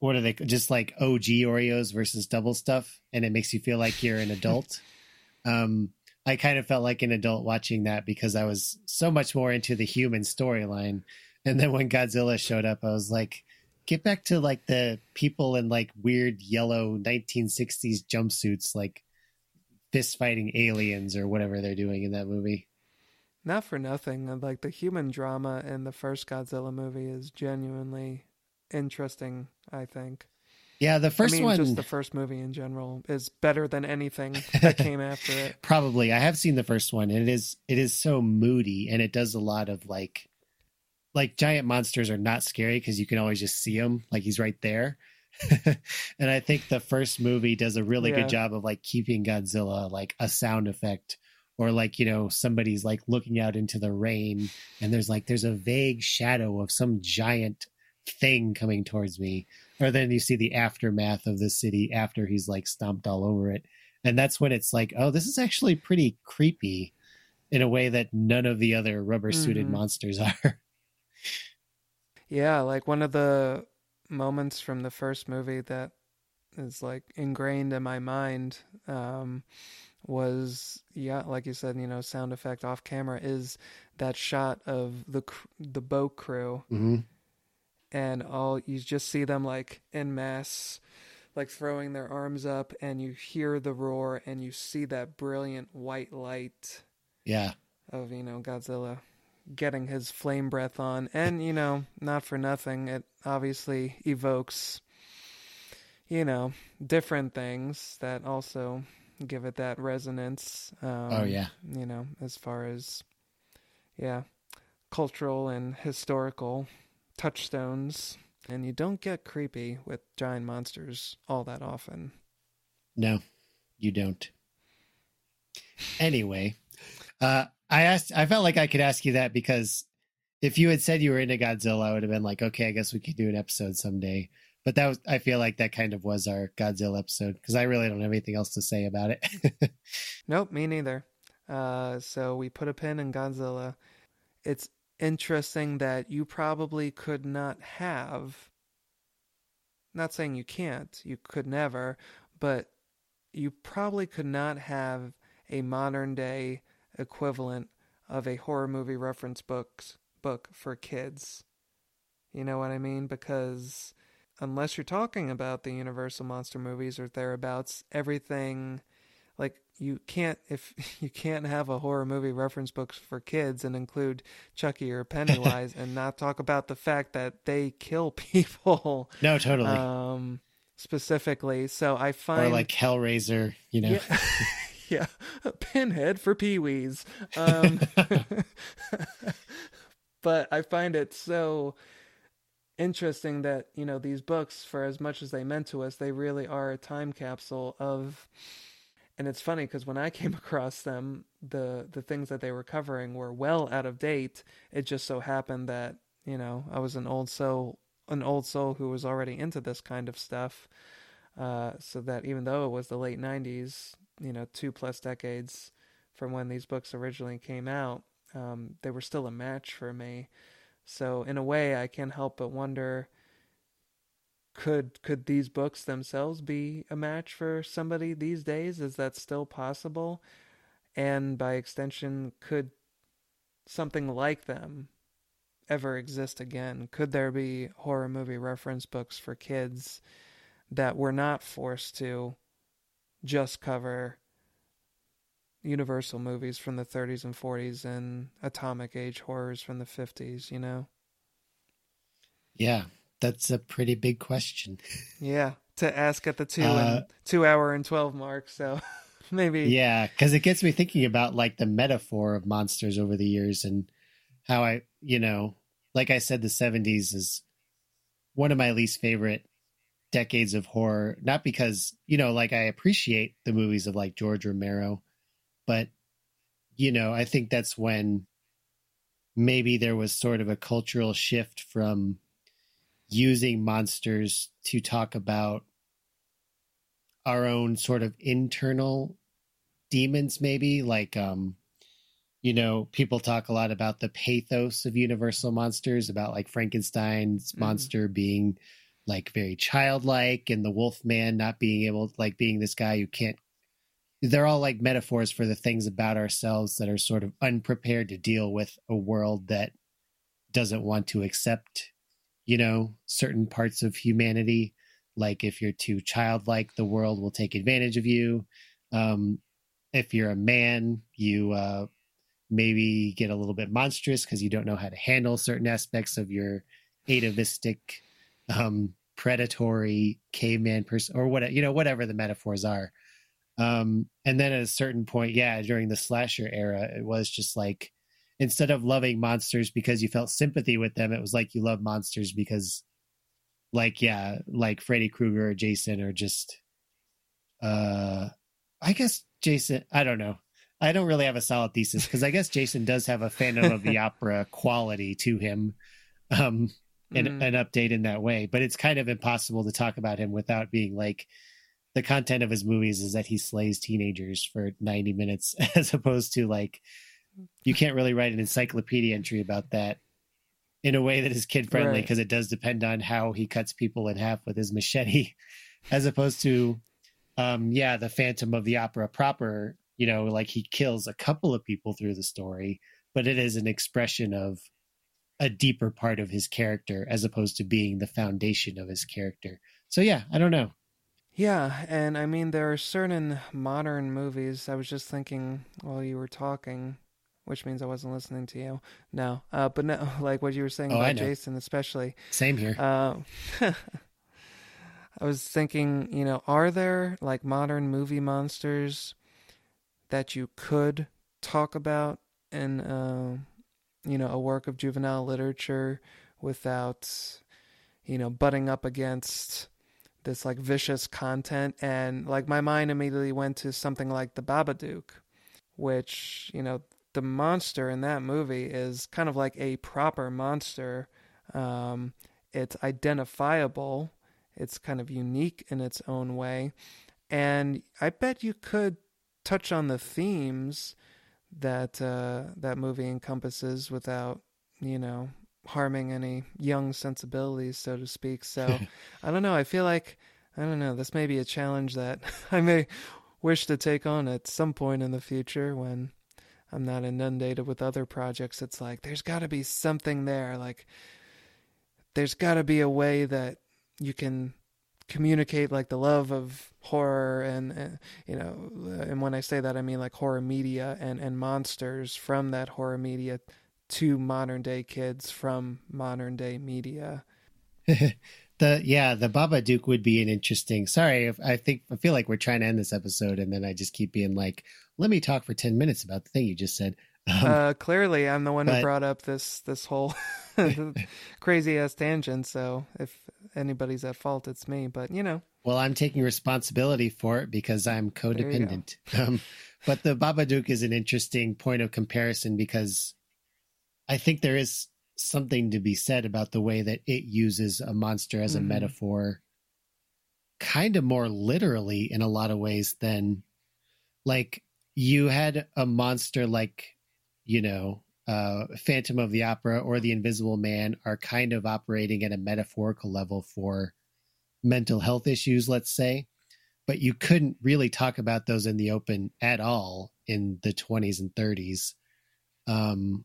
what are they? Just like OG Oreos versus double stuff, and it makes you feel like you're an adult. *laughs* um, I kind of felt like an adult watching that because I was so much more into the human storyline, and then when Godzilla showed up, I was like get back to like the people in like weird yellow 1960s jumpsuits like fist fighting aliens or whatever they're doing in that movie Not for nothing, uh, like the human drama in the first Godzilla movie is genuinely interesting, I think. yeah the first I mean, one just the first movie in general is better than anything *laughs* that came after it. probably i have seen the first one and it is it is so moody and it does a lot of like like giant monsters are not scary because you can always just see him like he's right there *laughs* and i think the first movie does a really Yeah. good job of like keeping godzilla like a sound effect or like you know somebody's like looking out into the rain and there's like there's a vague shadow of some giant thing coming towards me. Or then you see the aftermath of the city after he's like stomped all over it. And that's when it's like oh this is actually pretty creepy in a way that none of the other rubber suited Mhm. monsters *laughs* are. Yeah, like one of the moments from the first movie that is like ingrained in my mind um, was yeah, like you said, you know, sound effect off camera is that shot of the the boat crew. Hmm and all you just see them like in mass like throwing their arms up and you hear the roar and you see that brilliant white light yeah. of you know Godzilla getting his flame breath on, and you know, not for nothing, it obviously evokes you know different things that also give it that resonance. Um, Oh, yeah. you know, as far as yeah, cultural and historical touchstones. And you don't get creepy with giant monsters all that often. No, you don't. Anyway, uh, I asked. I felt like I could ask you that because if you had said you were into Godzilla, I would have been like, okay, I guess we could do an episode someday. But that was. I feel like that kind of was our Godzilla episode because I really don't have anything else to say about it. *laughs* Nope, me neither. Uh, so we put a pin in Godzilla. It's interesting that you probably could not have. Not saying you can't, you could never, but you probably could not have a modern day equivalent of a horror movie reference books book for kids. You know what I mean? Because unless you're talking about the Universal monster movies or thereabouts, everything like you can't if *laughs* you can't have a horror movie reference books for kids and include Chucky or Pennywise and not talk about the fact that they kill *laughs* people No, totally. um specifically. So I find or like Hellraiser, you know. yeah, *laughs* yeah, pinhead for peewees. Um, but I find it so interesting that you know these books, for as much as they meant to us, they really are a time capsule of. And it's funny because when I *laughs* came across them, the the things that they were covering were well out of date. It just so happened that you know I was an old soul, an old soul who was already into this kind of stuff. Uh, so that even though it was the late '90s, you know, two plus decades from when these books originally came out, um, they were still a match for me. So in a way, I can't help but wonder: could could these books themselves be a match for somebody these days? Is that still possible? And by extension, could something like them ever exist again? Could there be horror movie reference books for kids that were not forced to just cover Universal movies from the 30s and 40s and atomic age horrors from the 50s, you know? Yeah, that's a pretty big question. Yeah, to ask at the two Uh, and two hour and 12 mark. So *laughs* maybe. Yeah, because it gets me thinking about like the metaphor of monsters over the years and how I, you know, like I said, the 70s is one of my least favorite decades of horror. Not because, you know, like I appreciate the movies of like George Romero, but, you know, I think that's when maybe there was sort of a cultural shift from using monsters to talk about our own sort of internal demons maybe like um you know people talk a lot about the pathos of universal monsters about like frankenstein's Mhm. monster being like very childlike and the wolf man not being able like being this guy who can't they're all like metaphors for the things about ourselves that are sort of unprepared to deal with a world that doesn't want to accept you know certain parts of humanity. Like if you're too childlike the world will take advantage of you. Um if you're a man you uh maybe get a little bit monstrous because you don't know how to handle certain aspects of your atavistic um predatory caveman person or what you know whatever the metaphors are um and then at a certain point yeah during the slasher era it was just like instead of loving monsters because you felt sympathy with them it was like you love monsters because like yeah like freddy krueger or jason or just uh i guess jason i don't know i don't really have a solid thesis because i guess jason does have a phantom of the *laughs* opera quality to him um and Mm. an update in that way but it's kind of impossible to talk about him without being like the content of his movies is that he slays teenagers for 90 minutes *laughs* as opposed to like you can't really write an encyclopedia entry about that in a way that is kid friendly Right. because it does depend on how he cuts people in half with his machete *laughs* as opposed to um yeah the phantom of the opera proper you know like he kills a couple of people through the story but it is an expression of a deeper part of his character as opposed to being the foundation of his character. So yeah i don't know Yeah, and I mean there are certain modern movies. I was just thinking while you were talking, which means I wasn't listening to you. No, uh, but no, *laughs* like what you were saying Oh, about. Jason, especially. same here Uh, *laughs* I was thinking, you know, are there like modern movie monsters that you could talk about in, uh, you know, a work of juvenile literature without, you know, butting up against this like vicious content? And like my mind immediately went to something like The Babadook, which, you know, the monster in that movie is kind of like a proper monster. Um, it's identifiable. It's kind of unique in its own way. And I bet you could touch on the themes that uh, that movie encompasses without, you know, harming any young sensibilities, so to speak. So *laughs* I don't know. I feel like I don't know. This may be a challenge that *laughs* I may wish to take on at some point in the future when I'm not inundated with other projects. It's like there's got to be something there. Like there's got to be a way that you can communicate like the love of horror and, and you know and when i say that i mean like horror media and and monsters from that horror media to modern day kids from modern day media *laughs* the yeah, the Babadook would be an interesting. Sorry, I think I feel like we're trying to end this episode, and then I just keep being like, "Let me talk for ten minutes about the thing you just said." *laughs* Um, uh clearly i'm the one but- who brought up this this whole *laughs* crazy ass tangent so if anybody's at fault it's me but you know well, I'm taking responsibility for it because I'm codependent. um, but the Babadook is an interesting point of comparison because I think there is something to be said about the way that it uses a monster as a Mhm. metaphor kind of more literally in a lot of ways than like you had a monster like you know uh phantom of the opera or the invisible man are kind of operating at a metaphorical level for mental health issues let's say but you couldn't really talk about those in the open at all in the 20s and 30s um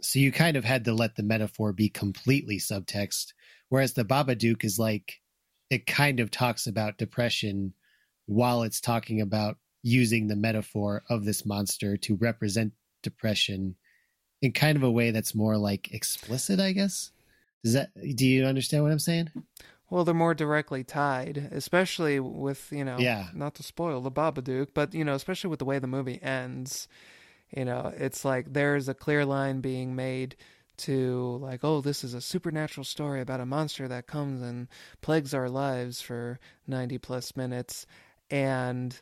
so you kind of had to let the metaphor be completely subtext whereas the babadook is like it kind of talks about depression while it's talking about using the metaphor of this monster to represent depression in kind of a way that's more like explicit i guess does that do you understand what i'm saying Well, they're more directly tied, especially with, you know, Yeah. not to spoil the Babadook, but, you know, especially with the way the movie ends. You know, it's like there's a clear line being made to, like, oh, this is a supernatural story about a monster that comes and plagues our lives for 90 plus minutes. And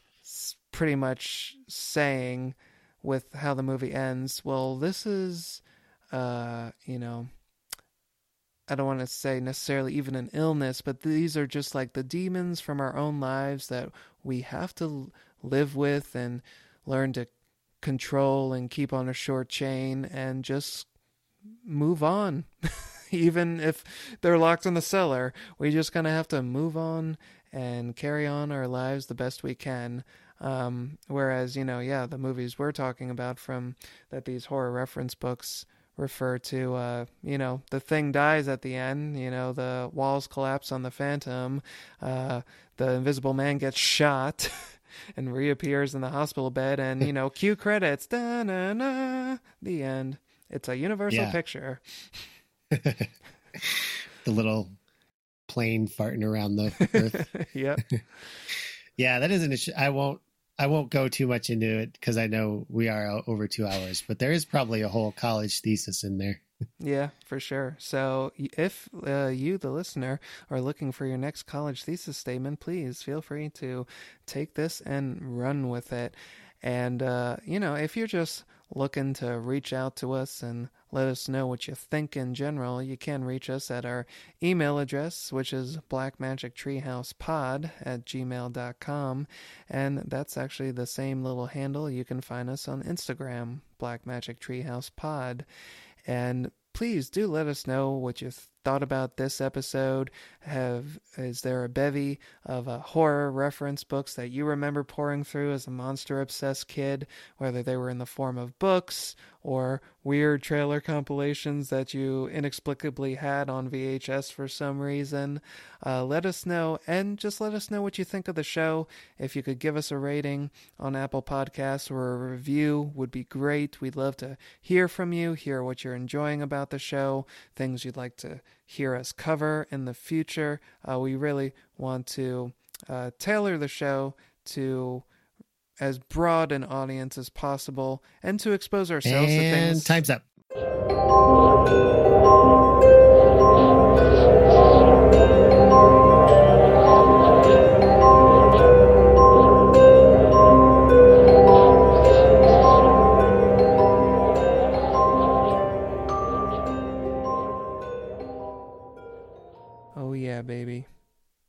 pretty much saying with how the movie ends, well, this is, uh, you know, I don't want to say necessarily even an illness, but these are just like the demons from our own lives that we have to live with and learn to control and keep on a short chain and just move on. *laughs* even if they're locked in the cellar, we just kind of have to move on and carry on our lives the best we can. Um, whereas, you know, yeah, the movies we're talking about from that these horror reference books refer to uh you know the thing dies at the end you know the walls collapse on the phantom uh the invisible man gets shot *laughs* and reappears in the hospital bed and you *laughs* know cue credits da na na the end it's a universal Yeah. picture *laughs* the little plane farting around the earth *laughs* yep Yeah, that is an issue. I won't. I won't go too much into it because I know we are over two hours. But there is probably a whole college thesis in there. Yeah, for sure. So, if uh, you, the listener, are looking for your next college thesis statement, please feel free to take this and run with it. And, uh, you know, if you're just looking to reach out to us and let us know what you think in general, you can reach us at our email address, which is blackmagictreehousepod at gmail.com. And that's actually the same little handle. You can find us on Instagram, blackmagictreehousepod. Treehouse Pod. And please do let us know what you thought about this episode. Have is there a bevy of uh, horror reference books that you remember poring through as a monster obsessed kid, whether they were in the form of books or weird trailer compilations that you inexplicably had on VHS for some reason? Uh, let us know, and just let us know what you think of the show. If you could give us a rating on Apple Podcasts or a review, would be great. We'd love to hear from you, hear what you're enjoying about the show, things you'd like to hear us cover in the future. Uh, we really want to uh, tailor the show to as broad an audience as possible and to expose ourselves to and things time's up.